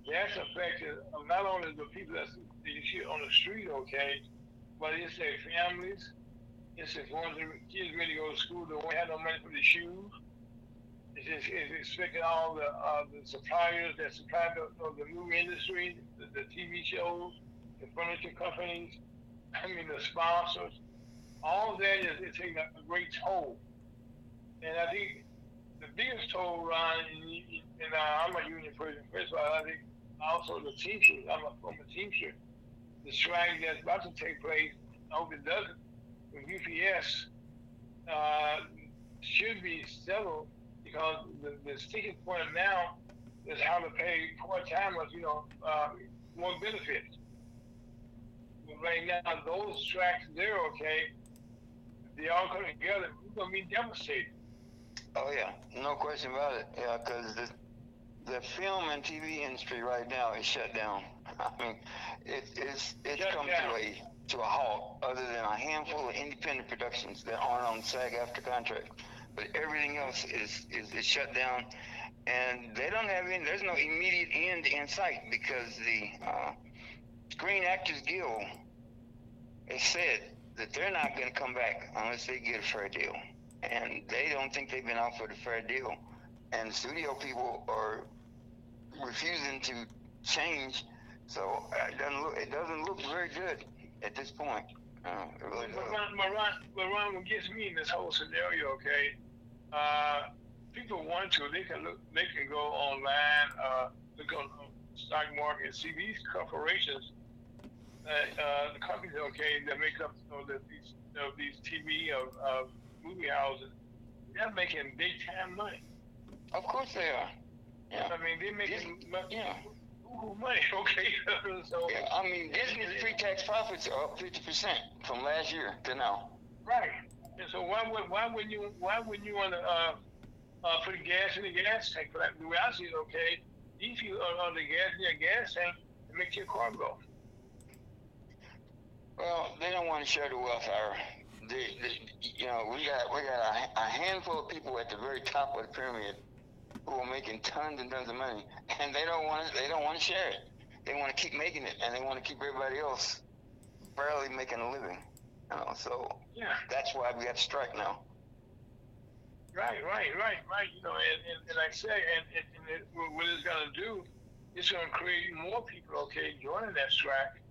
that's affected not only the people that you see on the street, okay, but it's their families. It's the ones that kids really go to school, They don't have no money for the shoes. It's, just, it's expecting all the uh, the suppliers that supply the, the movie industry, the, the TV shows, the furniture companies, I mean the sponsors. All of that is, is taking a great toll. And I think the biggest toll, Ron, and, uh, I'm a union person, first of all, I think also the teachers, I'm a former teacher, the strike that's about to take place, I hope it doesn't, with UPS, uh, should be settled because the, the sticking point now is how to pay part-timers, you know, uh, more benefits. But right now, those tracks, they're okay. They all come together, we're going to be devastated. Oh yeah, no question about it. Yeah, because the the film and TV industry right now is shut down. I mean, it, it's it's Shut come down. to a to a halt, other than a handful of independent productions that aren't on SAG-AFTRA contract. But everything else is, is is shut down, and they don't have any. There's no immediate end in sight because the uh, Screen Actors Guild has said that they're not going to come back unless they get a fair deal, and they don't think they've been offered a fair deal and studio people are refusing to change. So it doesn't look it doesn't look very good at this point. Uh, it really But. Ron, but Ron, Ron, what gets me in this whole scenario, okay? Uh, people want to, they can look, they can go online, uh, look on stock market, see these corporations, uh, uh, the companies, okay, that make up you know, the, these, you know, these TV of, of movie houses, they're making big time money. Of course they are. Yeah. I mean, they're making Dis- mo- yeah. money, okay? so, Yeah, I mean Disney's pre-tax profits are up fifty percent from last year to now. Right. And so why would why would you why wouldn't you want to uh, uh, put gas in the gas tank for that? The way I see it, okay, these people are on the gas in your gas tank to make your car go. Well, they don't want to share the wealth. Our, the, the, you know, we got we got a, a handful of people at the very top of the pyramid who are making tons and tons of money, and they don't want. They don't want to share it. They want to keep making it, and they want to keep everybody else barely making a living. You know, so Yeah. that's why we got to strike now. Right, right, right, right. You know, and, and, and I say, and, and, and it, what what it's going to do, it's going to create more people, okay, joining that strike.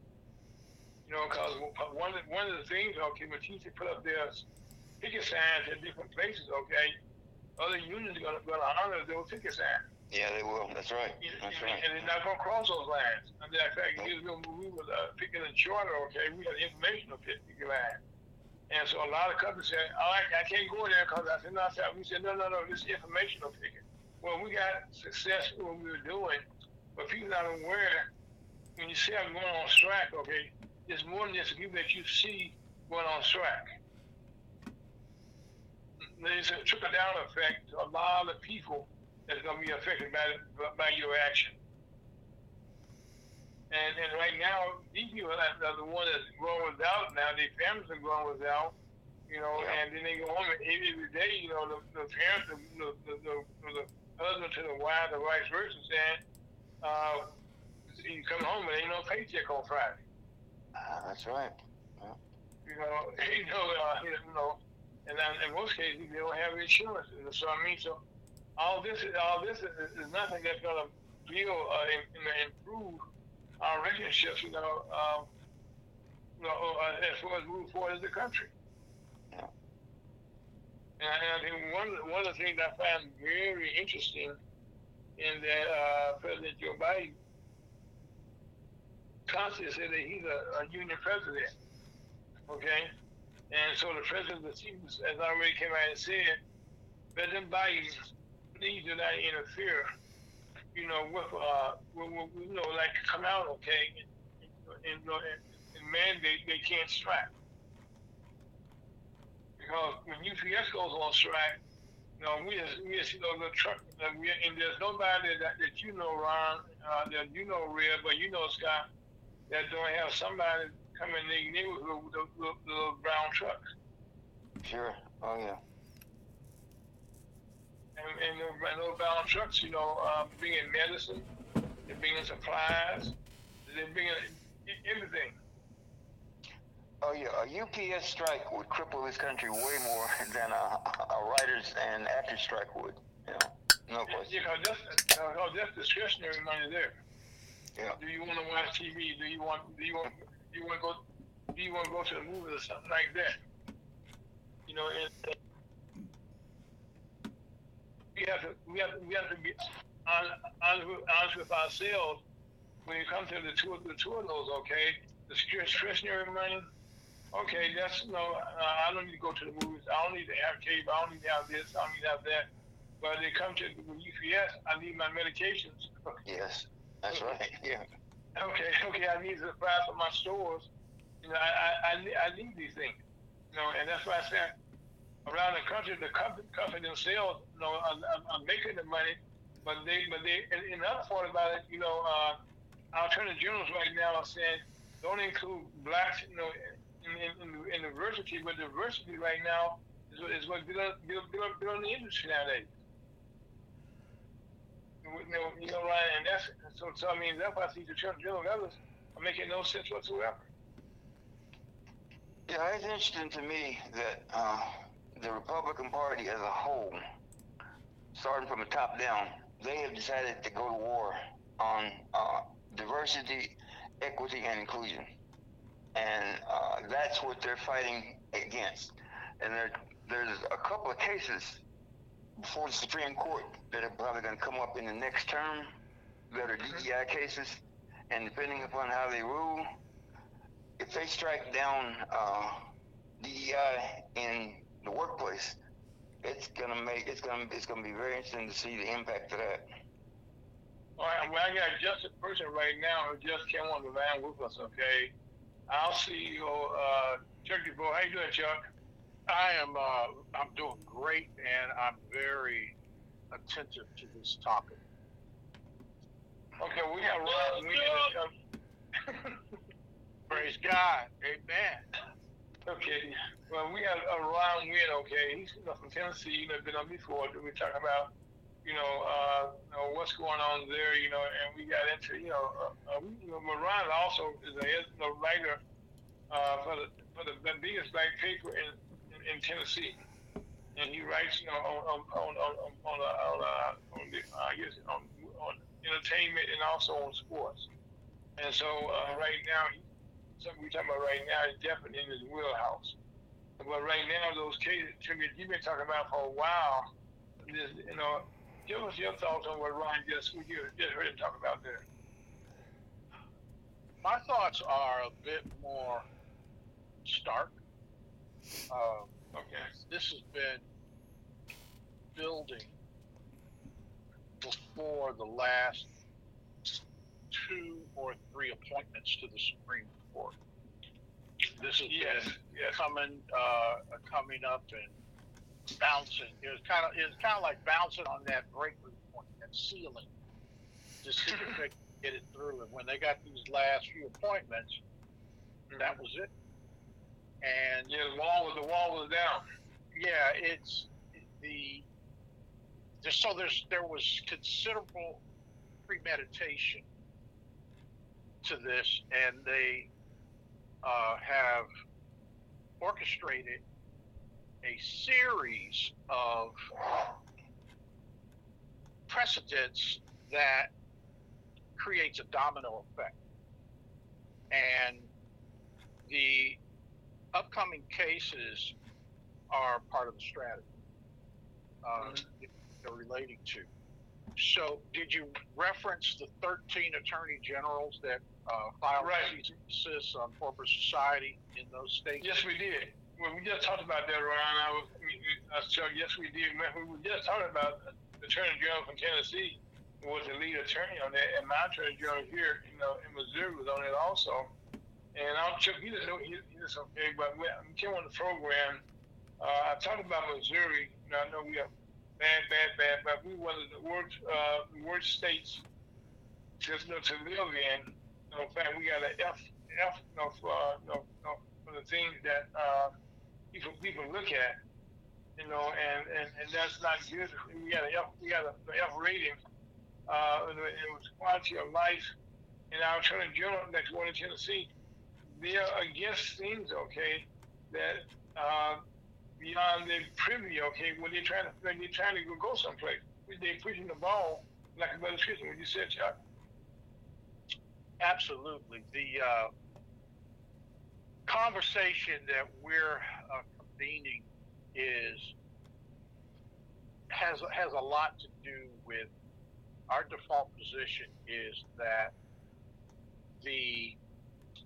You know, because one of, one of the things, okay, when teachers put up their picket signs at different places, okay, other unions are going to, honor those picket signs. Yeah, they will. That's right. And, That's right. and they're not going to cross those lines. And in fact, years ago, we were uh, picking a charter, okay, we had informational picket line. And so a lot of companies said, oh, I, I can't go in there because I said, no, I said, we said, no, no, no, this is informational picking. Well, we got success in what we were doing, but people not aware, when you see I'm going on strike, okay, there's more than just people that you see going on strike. There's a trickle down effect to a lot of people that's going to be affected by, by your action. And, and right now, these people are the ones that's growing without now. Their families are growing without, you know, Yeah. and then they go home and every day, you know, the, the parents, the, the, the, the, the husband to the wife, the vice versa, saying, uh, you come home and ain't no paycheck on Friday. Ah, that's right. You know, you know, uh, you know, and then in most cases they don't have insurance. So I mean, so all this, is all this is, is nothing that's gonna build uh, and, and improve our relationships. You know, um, you know, uh, as far as moving forward as a country. Yeah. And, and I think one of the- one of the things I find very interesting in that uh, President Joe Biden constantly said that he's a, a union president. Okay? And so the president of the Seahawks, as I already came out and said, President Biden, please do not interfere, you know, with, uh, with, with, you know, like come out, okay, and, and, and, and mandate they can't strike. Because when UPS goes on strike, you know, we just, we just, you know, the truck, and there's nobody that, that you know, Ron, uh, that you know, Red, but you know, Scott, that don't have somebody come in their neighborhood with the, the, the little brown trucks. Sure. Oh yeah. and, and, and those bound trucks, you know, um, bringing medicine, they're bringing supplies, they're bringing everything. Oh yeah, a UPS strike would cripple this country way more than a, a writers and actors strike would. You know, no question. Yeah, cause that's, uh, that's discretionary money there. Yeah. Do you want to watch TV? Do you want? Do you want? Do you want to go? Do you want to go to the movies or something like that? You know, and we have to we have to, we have to be honest, honest, with, honest with ourselves when it comes to the two the two of those. Okay, the discretionary money. Okay, that's no. Uh, I don't need to go to the movies. I don't need to have cable. I don't need to have this. I don't need to have that. But when it comes to the UPS, I need my medications. Yes, that's right. Yeah. Okay, okay, I need to buy for my stores. You know, I, I, I, need, I need these things. You know, and that's why I said around the country, the company, company themselves, you know, are, are, making the money, but they, but they, and the other part about it, you know, uh, attorney generals right now are saying don't include blacks, you know, in, in, in, in diversity, but diversity right now is, is what build, build, build, build the industry nowadays. You know, you know, Ryan, and that's so. So I mean, that's why I see the general and others are making no sense whatsoever. Yeah, it's interesting to me that uh, the Republican Party as a whole, starting from the top down, they have decided to go to war on uh, diversity, equity, and inclusion. And uh, that's what they're fighting against. And there, there's a couple of cases before the Supreme Court that are probably going to come up in the next term that are DEI cases. And depending upon how they rule, if they strike down uh, DEI in the workplace, it's gonna make it's gonna it's gonna be very interesting to see the impact of that. All right, well, I got just a person right now who just came on the line with us. Okay, I'll see you, uh, Turkey Boy. How you doing, Chuck? I am. Uh, I'm doing great, and I'm very attentive to this topic. Okay, we have Ron Wynn. Praise God, Amen. Okay, well, we have uh, Ron Wynn. Okay, he's you know, from Tennessee. You know, been on before. We talking about, you know, uh, you know, what's going on there. You know, and we got into, you know, uh, uh, you know, Ron also is a you know, writer uh, for the for the biggest black paper in, in, Tennessee, and he writes, you know, on on on on on, uh, on, uh, on the, I guess on on entertainment and also on sports. And so uh, right now, something we're talking about right now is definitely in his wheelhouse. But right now, those cases, you've been talking about for a while. This, you know, give us your thoughts on what Ryan just we just heard him talk about there. My thoughts are a bit more stark. Uh, Okay. this has been building before the last two or three appointments to the Supreme Court. This has Yes. been Yes. coming uh, coming up and bouncing. It was kind of it was kind of like bouncing on that breaking point, that ceiling, to see if they get it through. And when they got these last few appointments, that was it. And Yeah, the wall was the wall was down. yeah, it's the there's so there's there was considerable premeditation to this, and they uh, have orchestrated a series of precedents that creates a domino effect, and the upcoming cases are part of the strategy uh, they're relating to. So, did you reference the 13 attorney generals that uh, filed Right. cease on corporate society in those states? Yes, we did. Well, we just talked about that, Ryan. I was, I I was. Yes, we did. We were just talking about the Attorney General from Tennessee was the lead attorney on that, and my Attorney General here, you know, in Missouri was on it also. And I'm Chuck. He didn't know he, he was okay, but when I came on the program. Uh, I talked about Missouri. You know, I know we have bad, bad, bad, but we one of the worst, uh, worst states to, you know, to live in. You know, in fact, we got an F, F, you know, for, uh, you know, you for the things that uh, people people look at. you know, and, and, and that's not good. We got a F, we got a F rating, uh, it was quality of life. And our attorney general next one in Tennessee, they're against things, okay, that uh, beyond their privy, okay, when they're trying to when they're trying to go, go someplace, they're pushing the ball like a better system. What you said, Chuck. Absolutely. The uh, conversation that we're uh, convening is has has a lot to do with our default position is that the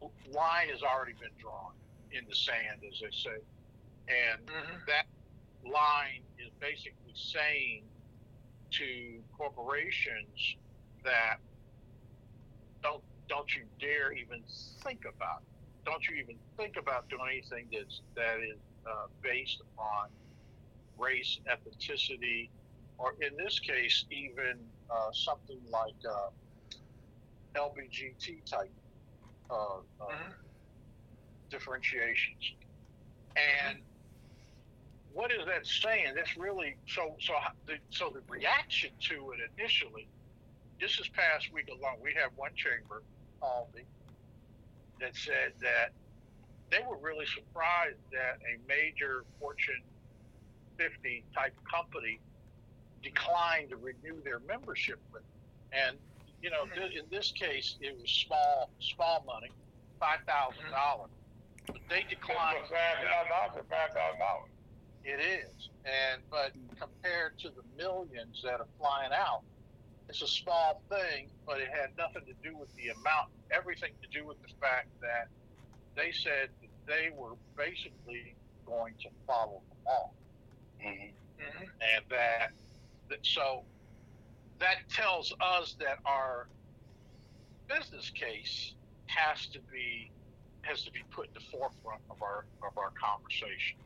line has already been drawn in the sand, as they say, and Mm-hmm. that line is basically saying to corporations that don't don't you dare even think about it. don't you even think about doing anything that's that is uh, based upon race, ethnicity, or in this case, even uh, something like uh, LBGT type uh, uh, Mhm. differentiations. And what is that saying? That's really so. So the so the reaction to it initially, just this past week alone, we had one chamber me that said that they were really surprised that a major Fortune 50 type company declined to renew their membership with. them. And you know, in this case, it was small small money, five thousand dollars. But they declined. Five thousand dollars, five thousand dollars. It is, and but compared to the millions that are flying out, it's a small thing. But it had nothing to do with the amount. Everything to do with the fact that they said that they were basically going to follow the law, Mhm. Mm-hmm. and that, that so that tells us that our business case has to be has to be put in the forefront of our of our conversation.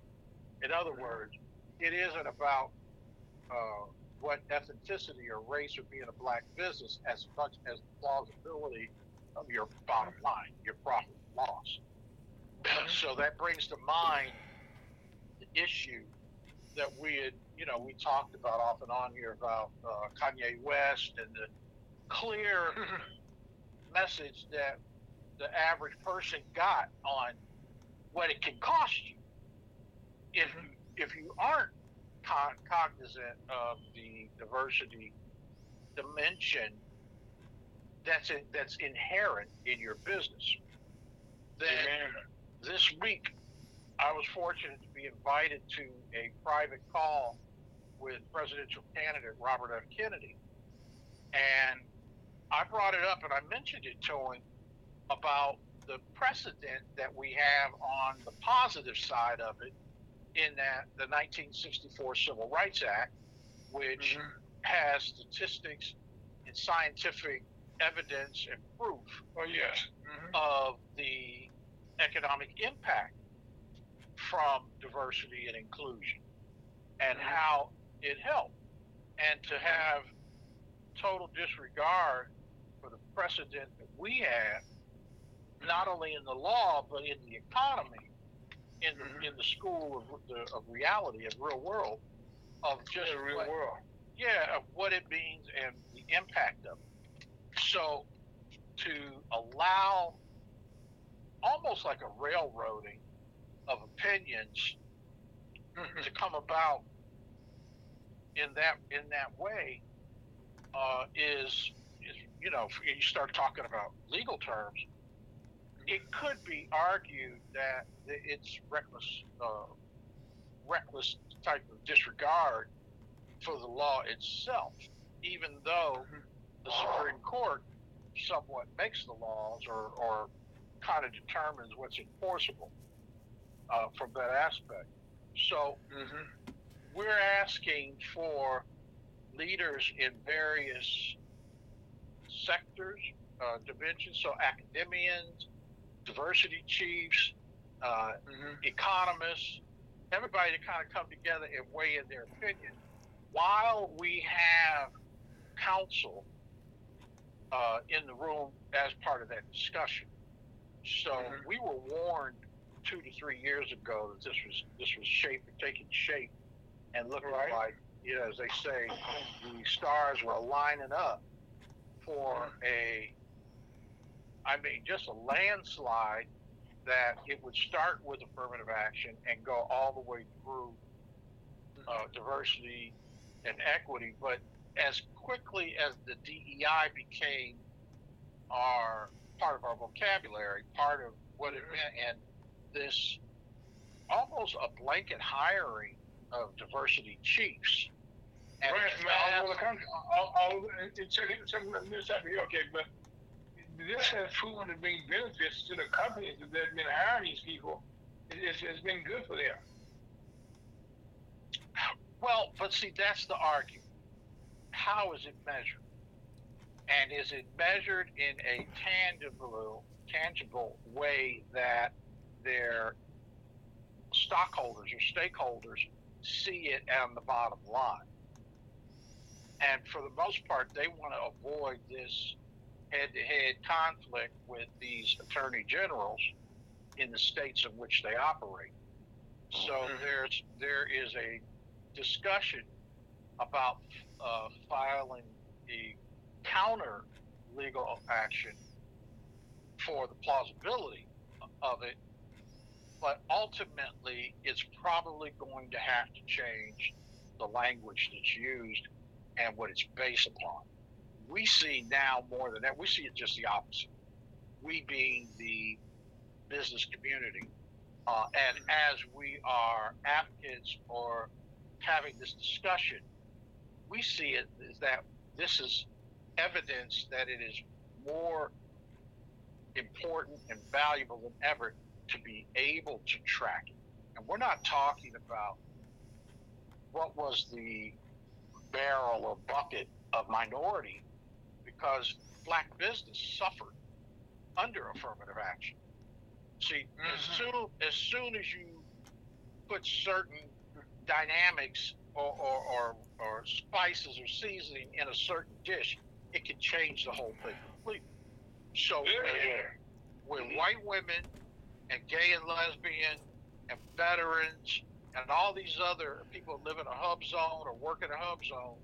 In other words, it isn't about uh, what ethnicity or race or being a black business as much as the plausibility of your bottom line, your profit and loss. so that brings to mind the issue that we had, you know, we talked about off and on here about uh, Kanye West and the clear message that the average person got on what it can cost you if you if you aren't con- cognizant of the diversity dimension that's in, that's inherent in your business. Then this week, I was fortunate to be invited to a private call with presidential candidate Robert F. Kennedy, and I brought it up and I mentioned it to him about the precedent that we have on the positive side of it in that the 1964 Civil Rights Act, which has statistics and scientific evidence and proof Oh yes. Mm-hmm. of the economic impact from diversity and inclusion and how it helped. And to have total disregard for the precedent that we have, not only in the law, but in the economy, in the, in the school of, the, of reality, of real world, of just the real what- world. yeah, of what it means and the impact of it. So to allow almost like a railroading of opinions mm-hmm. to come about in that in that way uh, is is you know if you start talking about legal terms, it could be argued that it's reckless uh, reckless type of disregard for the law itself, even though the Supreme Court somewhat makes the laws or, or kind of determines what's enforceable uh, from that aspect. So Mm-hmm. We're asking for leaders in various sectors, uh, dimensions, so academians, diversity chiefs, uh, Mm-hmm. economists, everybody to kind of come together and weigh in their opinion while we have counsel uh, in the room as part of that discussion. So Mhm. we were warned two to three years ago that this was this was shape taking shape and looking Right. like, you know, as they say, the stars were lining up for mm-hmm. a, I mean, just a landslide that it would start with affirmative action and go all the way through uh, mm-hmm. diversity and equity. But as quickly as the DEI became our part of our vocabulary, part of what it mm-hmm. meant, and this almost a blanket hiring of diversity chiefs. And Right, it's all over the country, all, all over, and, and check it, check it, this out here, okay, but this has proven to bring benefits to the companies that have been hiring these people. It, it's, it's been good for them. Well, but see, that's the argument. How is it measured? And is it measured in a tangible, tangible way that their stockholders or stakeholders see it on the bottom line? And for the most part, they want to avoid this head-to-head conflict with these attorney generals in the states in which they operate. So Mhm. there's there is a discussion about uh, filing the counter legal action for the plausibility of it, but ultimately it's probably going to have to change the language that's used and what it's based upon. We see now more than that, we see it just the opposite. We being the business community, uh, and as we are advocates or having this discussion, we see it as that this is evidence that it is more important and valuable than ever to be able to track it. And we're not talking about what was the barrel or bucket of minority because black business suffered under affirmative action. See, as Mhm. soon as soon as you put certain dynamics or, or, or, or spices or seasoning in a certain dish, it can change the whole thing completely. So Yeah. when, when white women and gay and lesbian and veterans and all these other people live in a hub zone or work in a hub zone,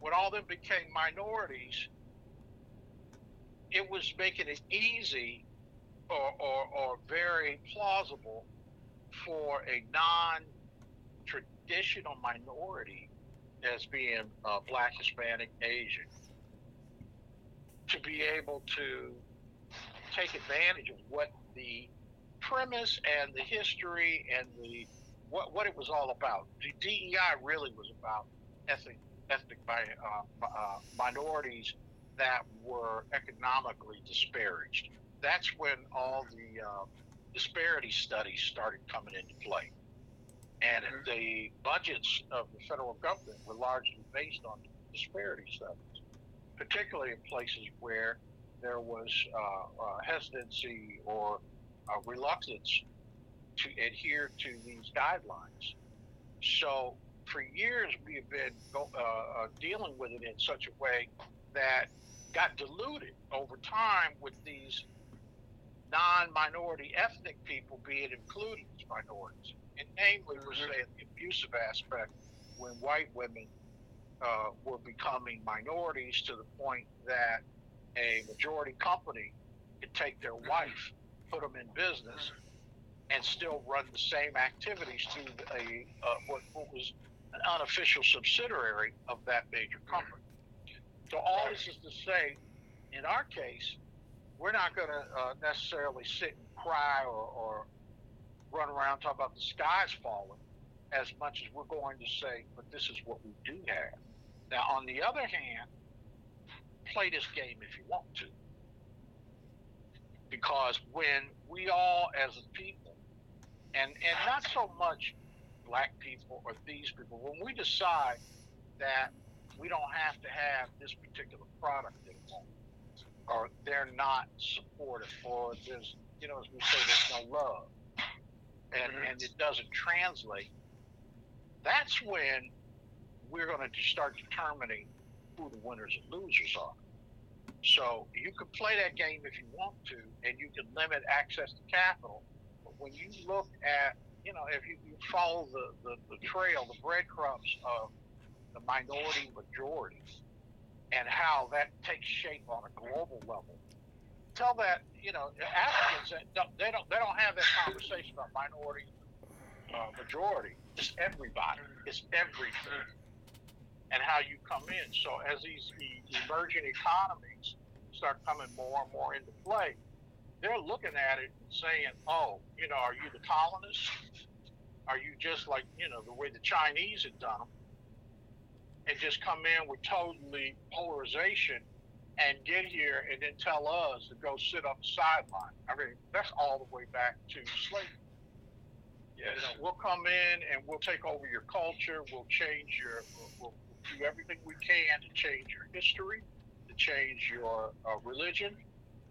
when all them became minorities, it was making it easy or, or, or very plausible for a non-traditional minority as being uh, black, Hispanic, Asian to be able to take advantage of what the premise and the history and the what, what it was all about. The DEI really was about ethnic ethnic uh, uh, minorities that were economically disparaged. That's when all the uh, disparity studies started coming into play. And Mhm. the budgets of the federal government were largely based on disparity studies, particularly in places where there was uh, uh, hesitancy or uh, reluctance to adhere to these guidelines. So for years we have been go, uh, uh, dealing with it in such a way that got diluted over time with these non-minority ethnic people being included as minorities. And namely, we're Mhm. saying the abusive aspect when white women uh, were becoming minorities to the point that a majority company could take their wife, put them in business, and still run the same activities through a uh, what, what was an unofficial subsidiary of that major company. So all this is to say, in our case, we're not going to uh, necessarily sit and cry or, or run around talk about the sky's falling as much as we're going to say, but this is what we do have. Now, on the other hand, play this game if you want to. Because when we all, as a people, and, and not so much black people or these people, when we decide that we don't have to have this particular product anymore, or they're not supportive, or there's, you know, as we say, there's no love, and, Mhm. and it doesn't translate, that's when we're going to start determining who the winners and losers are. So you can play that game if you want to, and you can limit access to capital. But when you look at you know, if you, you follow the, the, the trail, the breadcrumbs of the minority majority and how that takes shape on a global level. Tell that, you know, Africans that they don't they don't have that conversation about minority uh, majority. It's everybody. It's everything. And how you come in. So as these emerging economies start coming more and more into play, they're looking at it and saying, "Oh, you know, are you the colonists? Are you just like you know the way the Chinese had done them, and just come in with totally polarization and get here and then tell us to go sit on the sideline? I mean, that's all the way back to slavery. Yes. You know, we'll come in and we'll take over your culture. We'll change your. We'll, we'll do everything we can to change your history, to change your uh, religion,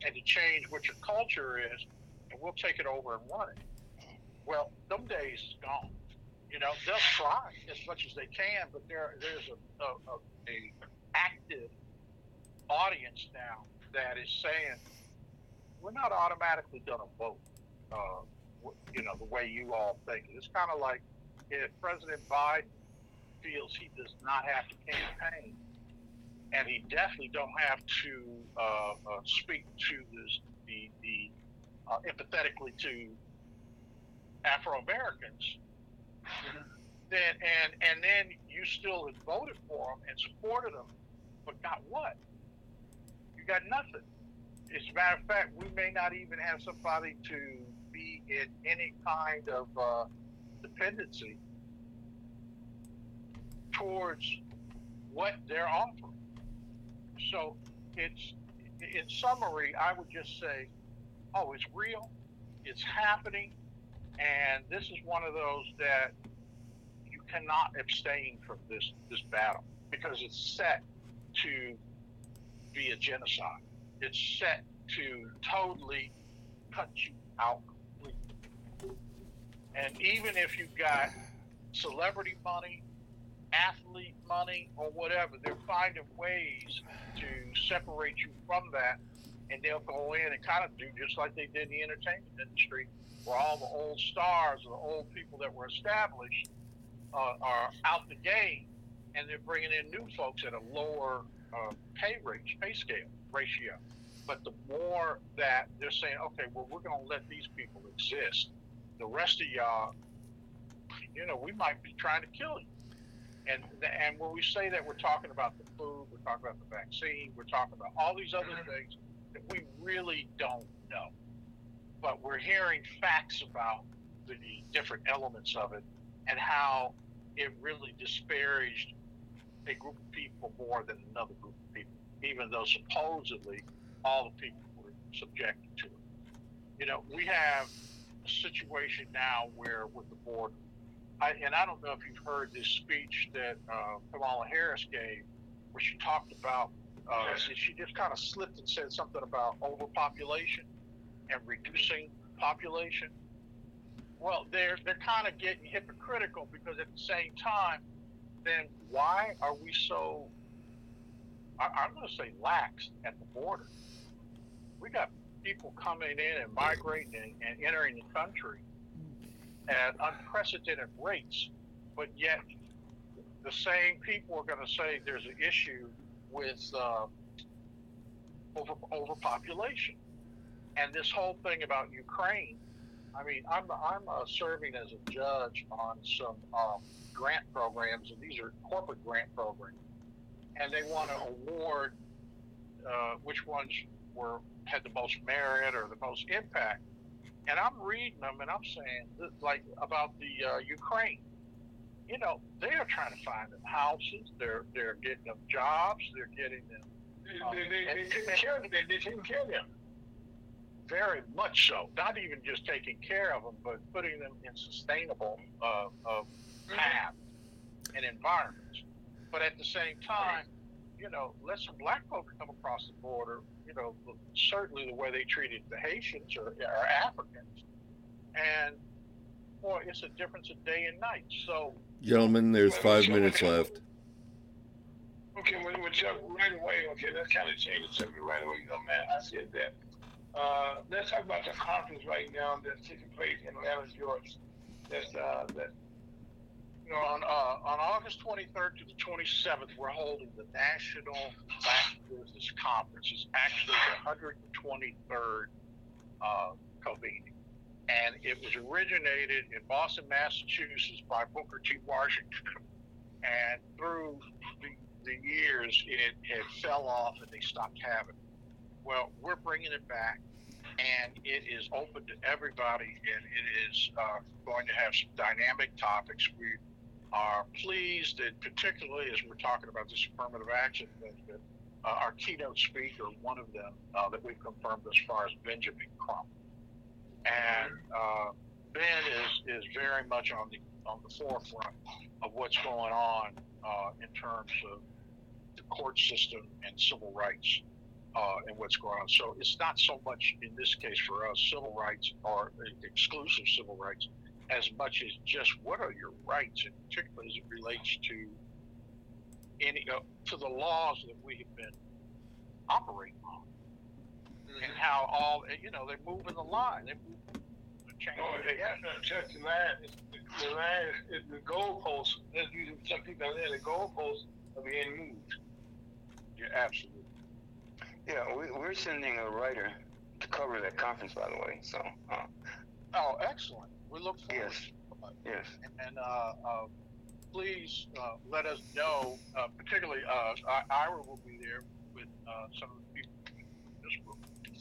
and to change what your culture is, and we'll take it over and run it. Well, some days is gone. You know, they'll try as much as they can, but there there's a, a, a, a active audience now that is saying we're not automatically going to vote. Uh, you know, the way you all think. It's kind of like if President Biden feels he does not have to campaign, and he definitely don't have to uh, uh, speak to this, the the uh, empathetically to Afro Americans, then and and then you still had voted for him and supported him, but got what? You got nothing. As a matter of fact, we may not even have somebody to be in any kind of uh, dependency towards what they're offering. So it's, in summary, I would just say, oh, it's real, it's happening, and this is one of those that you cannot abstain from this this battle because it's set to be a genocide. It's set to totally cut you out completely. And even if you've got celebrity money, athlete money, or whatever, they're finding ways to separate you from that. And they'll go in and kind of do just like they did in the entertainment industry, where all the old stars or the old people that were established uh, are out the game, and they're bringing in new folks at a lower uh, pay rate, pay scale ratio. But the more that they're saying, okay, well, we're going to let these people exist. The rest of y'all, you know, we might be trying to kill you. And and when we say that, we're talking about the food, we're talking about the vaccine, we're talking about all these other mm-hmm. things that we really don't know. But we're hearing facts about the different elements of it and how it really disparaged a group of people more than another group of people, even though supposedly all the people were subjected to it. You know, we have a situation now where with the border, I, and I don't know if you've heard this speech that uh, Kamala Harris gave, where she talked about, uh, she just kind of slipped and said something about overpopulation and reducing population. Well, they're they're kind of getting hypocritical because at the same time, then why are we so? I, I'm going to say lax at the border. We got people coming in and migrating and, and entering the country at unprecedented rates, but yet the same people are going to say there's an issue with uh, over overpopulation, and this whole thing about Ukraine. I mean, I'm I'm uh, serving as a judge on some um, grant programs, and these are corporate grant programs, and they want to award uh, which ones were had the most merit or the most impact. And I'm reading them, and I'm saying like about the uh, Ukraine. You know, they are trying to find them houses. They're they're getting them jobs. They're getting them They, they, they, they taking care of them. They, they taking care of them. very much so. Not even just taking care of them, but putting them in sustainable uh, uh, paths and environments. But at the same time, you know, let some black folks come across the border. You know, certainly the way they treated the Haitians or, or Africans, and boy, it's a difference of day and night. So Gentlemen, there's five minutes left. Okay, well, well, Chuck, right away, okay, let's kind of change the subject right away. You know, man, I said that. Uh, let's talk about the conference right now that's taking place in Atlanta, Georgia. that's uh, that You know, on uh, on August 23rd to the 27th, we're holding the National Black Business Conference. It's actually the 123rd uh, convening, and it was originated in Boston, Massachusetts, by Booker T. Washington. And through the, the years, it had fell off, and they stopped having it. Well, we're bringing it back, and it is open to everybody, and it is uh, going to have some dynamic topics. We are pleased that particularly as we're talking about this affirmative action that, uh, our keynote speaker, one of them uh, that we've confirmed as far as Benjamin Crump. And uh, Ben is, is very much on the on the forefront of what's going on uh, in terms of the court system and civil rights uh, and what's going on. So it's not so much in this case for us civil rights or exclusive civil rights as much as just what are your rights, and particularly as it relates to any uh, to the laws that we have been operating on, and how all you know they're moving the line, they're moving, they're changing. Oh, they got to touch the line. The line is, is the goalposts. There's usually some people out there. The goalposts are being moved. Yeah, absolutely. Yeah, we, we're sending a writer to cover that conference, by the way. So, uh, Oh, excellent. We look forward. Yes. to it. yes. and uh, uh, please uh, let us know. Uh, particularly, uh, I- Ira will be there with uh, some of the people in this group.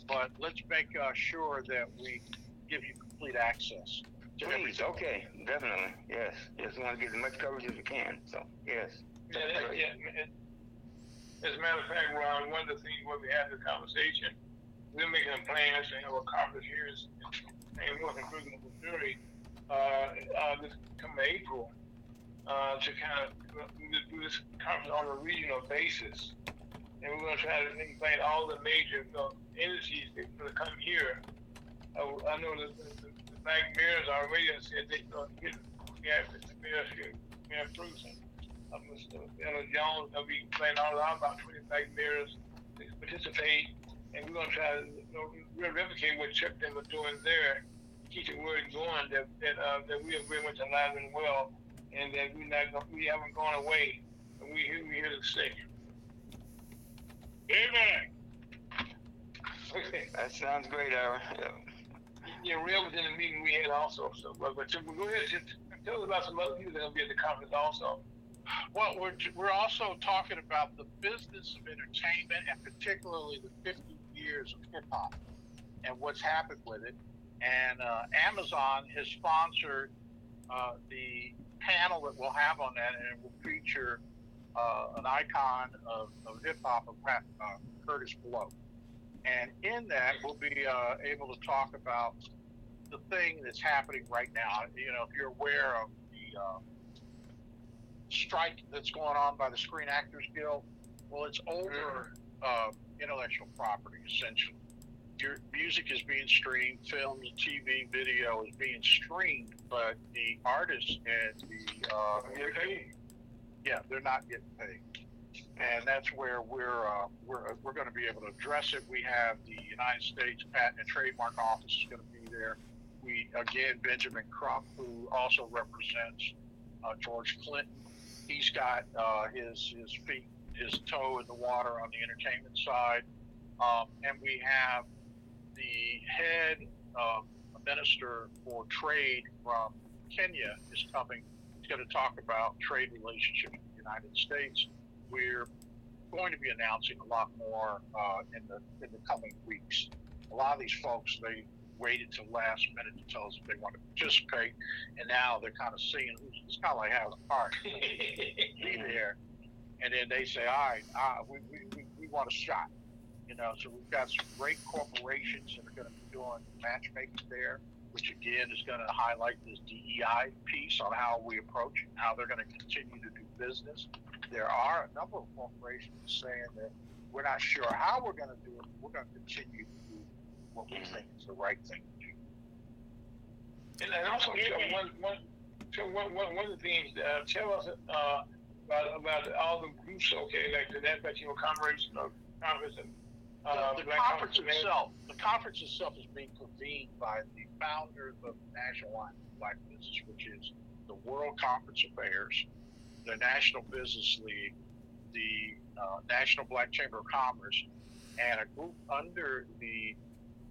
But let's make uh, sure that we give you complete access to Please, everything. okay, definitely, yes. Yes, we want to get as much coverage as we can. So, yes. Yeah, that, yeah. As a matter of fact, Ron, one of the things when we had the conversation, we're making plans to have a conference here in St. Louis, including Missouri, uh, uh, this coming April, uh, to kind of do this- conference on a regional basis. And we're going to try to invite all the major entities to come here. Uh, I know that the, the, the Black Bears already said they uh, get, yeah, the Bears, Mayor Bruce and uh, Mr. Ella Jones, they'll be playing all out about 20 Black Bears to participate. And we're going to try to you know, replicate what Chuck them were doing there, keep the word going that that, uh, that we are very much alive and well, and that we not we haven't gone away, and we here we here to stay. Amen. Okay. That sounds great, Ira. Yeah. Yeah, real within the meeting we had also. So, but, but Chuck, go ahead, just tell us about some other people that will be at the conference also. Well, we're, we're also talking about the business of entertainment and particularly the 50 years of hip hop and what's happened with it. And uh, Amazon has sponsored uh, the panel that we'll have on that, and it will feature uh, an icon of, of hip hop of uh, Kurtis Blow. And in that, we'll be uh, able to talk about the thing that's happening right now. You know, if you're aware of the uh, strike that's going on by the Screen Actors Guild, well, it's over uh, intellectual property essentially. Your music is being streamed, films, TV, video is being streamed, but the artists and the uh, paid. yeah, they're not getting paid, and that's where we're uh, we're we're going to be able to address it. We have the United States Patent and Trademark Office is going to be there. We again Benjamin Crump, who also represents uh, George Clinton. He's got uh, his his feet his toe in the water on the entertainment side, um, and we have the head um, minister for trade from Kenya is coming He's going to talk about trade relationships with the United States. We're going to be announcing a lot more uh, in the in the coming weeks. A lot of these folks they waited till last minute to tell us if they want to participate, and now they're kind of seeing who's. It's kind of like having a party. be there, and then they say, "All right, uh, we, we, we, we want a shot." You know, so we've got some great corporations that are going to be doing matchmaking there which again is going to highlight this DEI piece on how we approach it, how they're going to continue to do business. There are a number of corporations saying that we're not sure how we're going to do it, we're going to continue to do what we think is the right thing to do. And, also, Chuck, one, one, one, one, one of the things, uh, tell us uh, about, about all the groups, okay, like the National Commemoration of Congress and uh, the Black conference Conference itself, the conference itself is being convened by the founders of the National Line of Black Business, which is the World Conference of Mayors, the National Business League, the uh, National Black Chamber of Commerce, and a group under the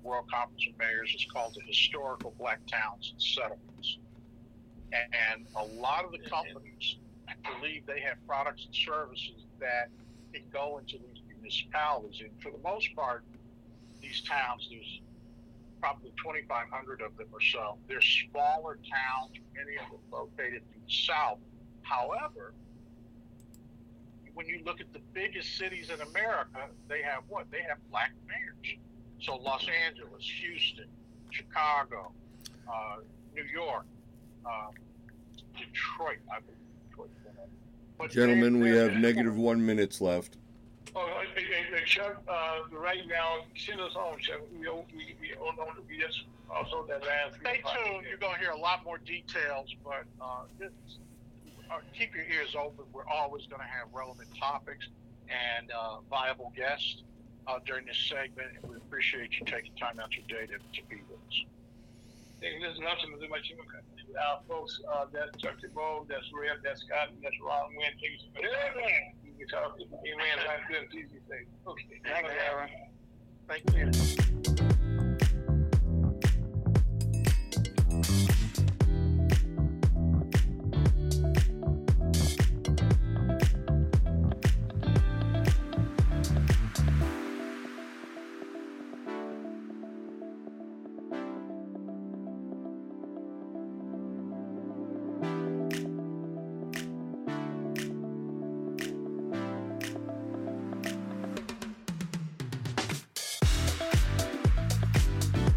World Conference of Mayors is called the Historical Black Towns and Settlements. And a lot of the companies believe they have products and services that can go into these municipalities. And for the most part, these towns, there's probably 2,500 of them or so. They're smaller towns, many of them located in the south. However, when you look at the biggest cities in America, they have what? They have black mayors. So Los Angeles, Houston, Chicago, uh, New York, um, Detroit, I believe. Detroit's one. But Gentlemen, we have negative one minutes left. Oh, Chuck, uh, right now, send us home, Chuck. We, we, we, no, we just, also that last. Stay tuned. You're going to hear a lot more details, but uh, just, uh, keep your ears open. We're always going to have relevant topics and uh, viable guests uh, during this segment, and we appreciate you taking time out your day to, to be with us. Hey, there's nothing to do much. Uh, folks, uh, that's Chuck DeBoe, that's Red, that's Scott, and that's Ron Wynn. Thank you so much. Amen. You can talk. Amen. That's good. Easy thing. Okay. Thank you, Aaron. Thank you.